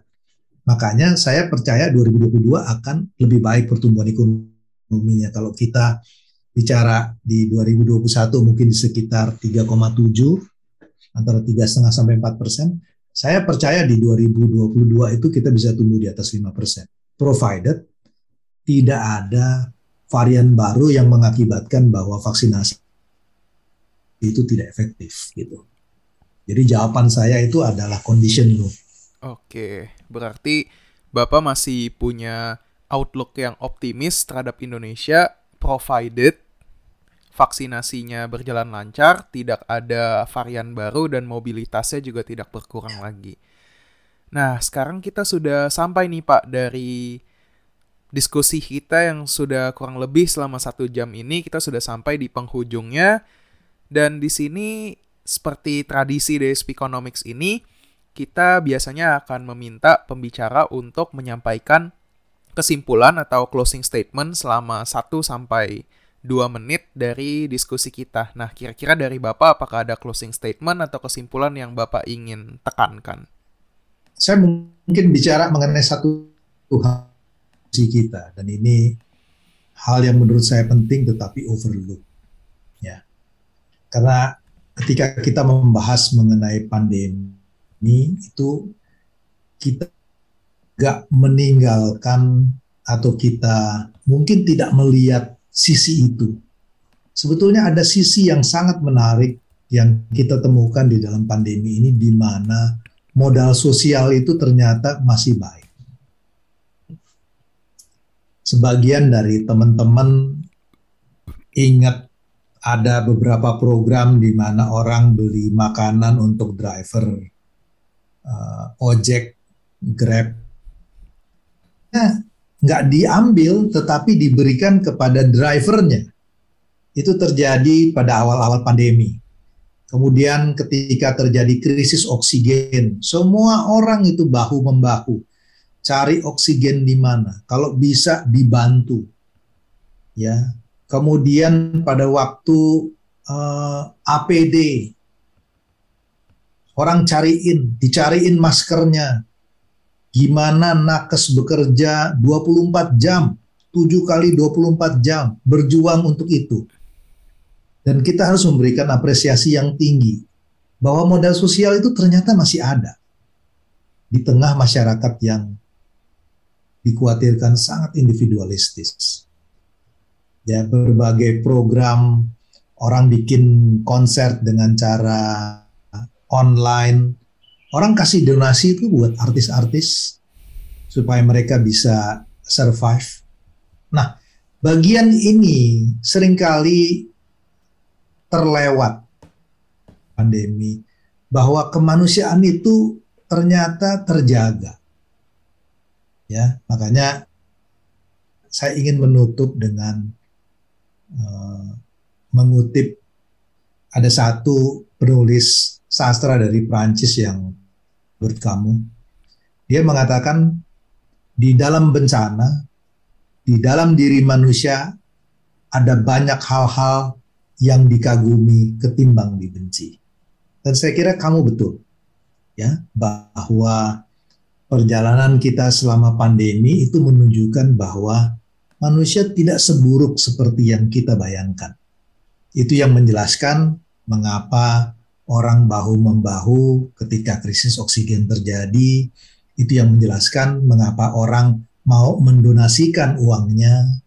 Makanya saya percaya 2022 akan lebih baik pertumbuhan ekonominya kalau kita bicara di 2021 mungkin di sekitar 3,7 antara tiga setengah sampai 4 persen. Saya percaya di 2022 itu kita bisa tumbuh di atas 5 persen. Provided tidak ada varian baru yang mengakibatkan bahwa vaksinasi itu tidak efektif gitu. Jadi jawaban saya itu adalah condition loop. Oke, berarti Bapak masih punya outlook yang optimis terhadap Indonesia provided vaksinasinya berjalan lancar, tidak ada varian baru dan mobilitasnya juga tidak berkurang lagi. Nah, sekarang kita sudah sampai nih Pak dari diskusi kita yang sudah kurang lebih selama satu jam ini kita sudah sampai di penghujungnya dan di sini seperti tradisi dari Speakonomics ini kita biasanya akan meminta pembicara untuk menyampaikan kesimpulan atau closing statement selama 1 sampai 2 menit dari diskusi kita. Nah, kira-kira dari Bapak apakah ada closing statement atau kesimpulan yang Bapak ingin tekankan? Saya mungkin bicara mengenai satu hal kita dan ini hal yang menurut saya penting tetapi overlook ya karena ketika kita membahas mengenai pandemi itu kita gak meninggalkan atau kita mungkin tidak melihat sisi itu. Sebetulnya ada sisi yang sangat menarik yang kita temukan di dalam pandemi ini di mana modal sosial itu ternyata masih baik. Sebagian dari teman-teman ingat ada beberapa program di mana orang beli makanan untuk driver uh, ojek, grab, nah, nggak diambil tetapi diberikan kepada drivernya. Itu terjadi pada awal-awal pandemi. Kemudian ketika terjadi krisis oksigen, semua orang itu bahu membahu cari oksigen di mana. Kalau bisa dibantu. Ya. Kemudian pada waktu eh, APD orang cariin, dicariin maskernya. Gimana nakes bekerja 24 jam, 7 kali 24 jam berjuang untuk itu. Dan kita harus memberikan apresiasi yang tinggi bahwa modal sosial itu ternyata masih ada di tengah masyarakat yang dikhawatirkan sangat individualistis. Ya, berbagai program orang bikin konser dengan cara online. Orang kasih donasi itu buat artis-artis supaya mereka bisa survive. Nah, bagian ini sering kali terlewat pandemi bahwa kemanusiaan itu ternyata terjaga ya makanya saya ingin menutup dengan uh, mengutip ada satu penulis sastra dari Prancis yang menurut kamu dia mengatakan di dalam bencana di dalam diri manusia ada banyak hal-hal yang dikagumi ketimbang dibenci dan saya kira kamu betul ya bahwa perjalanan kita selama pandemi itu menunjukkan bahwa manusia tidak seburuk seperti yang kita bayangkan. Itu yang menjelaskan mengapa orang bahu-membahu ketika krisis oksigen terjadi. Itu yang menjelaskan mengapa orang mau mendonasikan uangnya.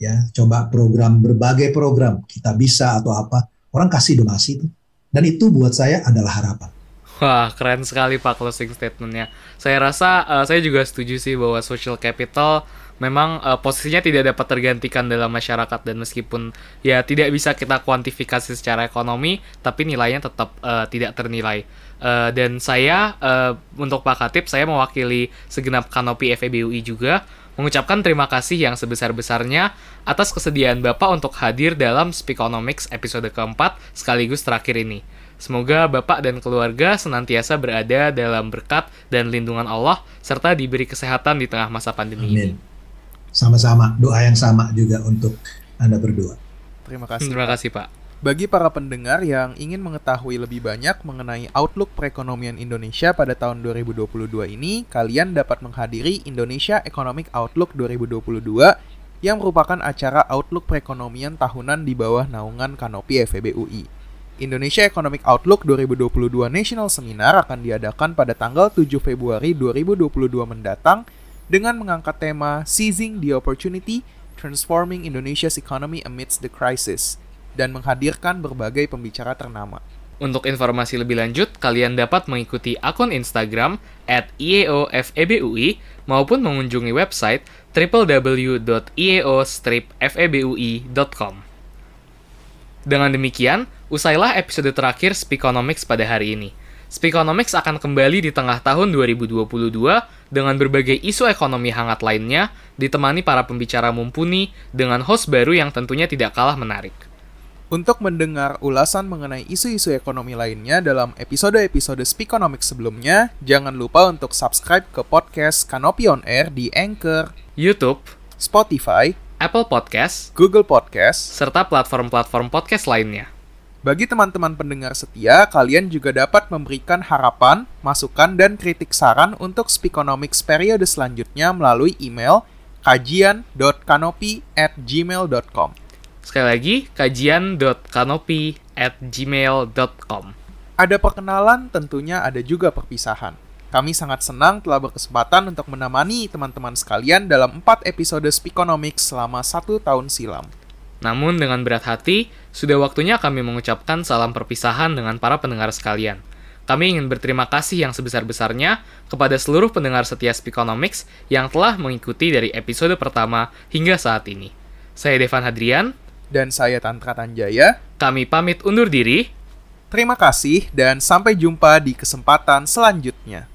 Ya, coba program berbagai program kita bisa atau apa orang kasih donasi itu. Dan itu buat saya adalah harapan. Wah, keren sekali Pak closing statementnya. Saya rasa uh, saya juga setuju sih bahwa social capital memang uh, posisinya tidak dapat tergantikan dalam masyarakat dan meskipun ya tidak bisa kita kuantifikasi secara ekonomi, tapi nilainya tetap uh, tidak ternilai. Uh, dan saya uh, untuk Pak Katip, saya mewakili segenap kanopi FEBUI juga mengucapkan terima kasih yang sebesar-besarnya atas kesediaan Bapak untuk hadir dalam Speakonomics episode keempat sekaligus terakhir ini. Semoga Bapak dan keluarga senantiasa berada dalam berkat dan lindungan Allah serta diberi kesehatan di tengah masa pandemi Amin. ini. Sama-sama, doa yang sama juga untuk Anda berdua. Terima kasih. Terima kasih, Pak. Bagi para pendengar yang ingin mengetahui lebih banyak mengenai outlook perekonomian Indonesia pada tahun 2022 ini, kalian dapat menghadiri Indonesia Economic Outlook 2022 yang merupakan acara Outlook Perekonomian tahunan di bawah naungan Kanopi FEB UI. Indonesia Economic Outlook 2022 National Seminar akan diadakan pada tanggal 7 Februari 2022 mendatang dengan mengangkat tema Seizing the Opportunity Transforming Indonesia's Economy Amidst the Crisis dan menghadirkan berbagai pembicara ternama. Untuk informasi lebih lanjut, kalian dapat mengikuti akun Instagram at IEOFEBUI maupun mengunjungi website www.ieo-febui.com. Dengan demikian, usailah episode terakhir Speakonomics pada hari ini. Speakonomics akan kembali di tengah tahun 2022 dengan berbagai isu ekonomi hangat lainnya, ditemani para pembicara mumpuni dengan host baru yang tentunya tidak kalah menarik. Untuk mendengar ulasan mengenai isu-isu ekonomi lainnya dalam episode-episode Speakonomics sebelumnya, jangan lupa untuk subscribe ke podcast Canopy On Air di Anchor, YouTube, Spotify, Apple Podcast, Google Podcast, serta platform-platform podcast lainnya. Bagi teman-teman pendengar setia, kalian juga dapat memberikan harapan, masukan, dan kritik saran untuk Speakonomics periode selanjutnya melalui email kajian.kanopi@gmail.com. Sekali lagi, kajian.kanopi at gmail.com. Ada perkenalan, tentunya ada juga perpisahan. Kami sangat senang telah berkesempatan untuk menemani teman-teman sekalian dalam 4 episode Speakonomics selama satu tahun silam. Namun dengan berat hati, sudah waktunya kami mengucapkan salam perpisahan dengan para pendengar sekalian. Kami ingin berterima kasih yang sebesar-besarnya kepada seluruh pendengar setia Speakonomics yang telah mengikuti dari episode pertama hingga saat ini. Saya Devan Hadrian, Dan saya Tantra Tanjaya. kami pamit undur diri. Terima kasih dan sampai jumpa di kesempatan selanjutnya.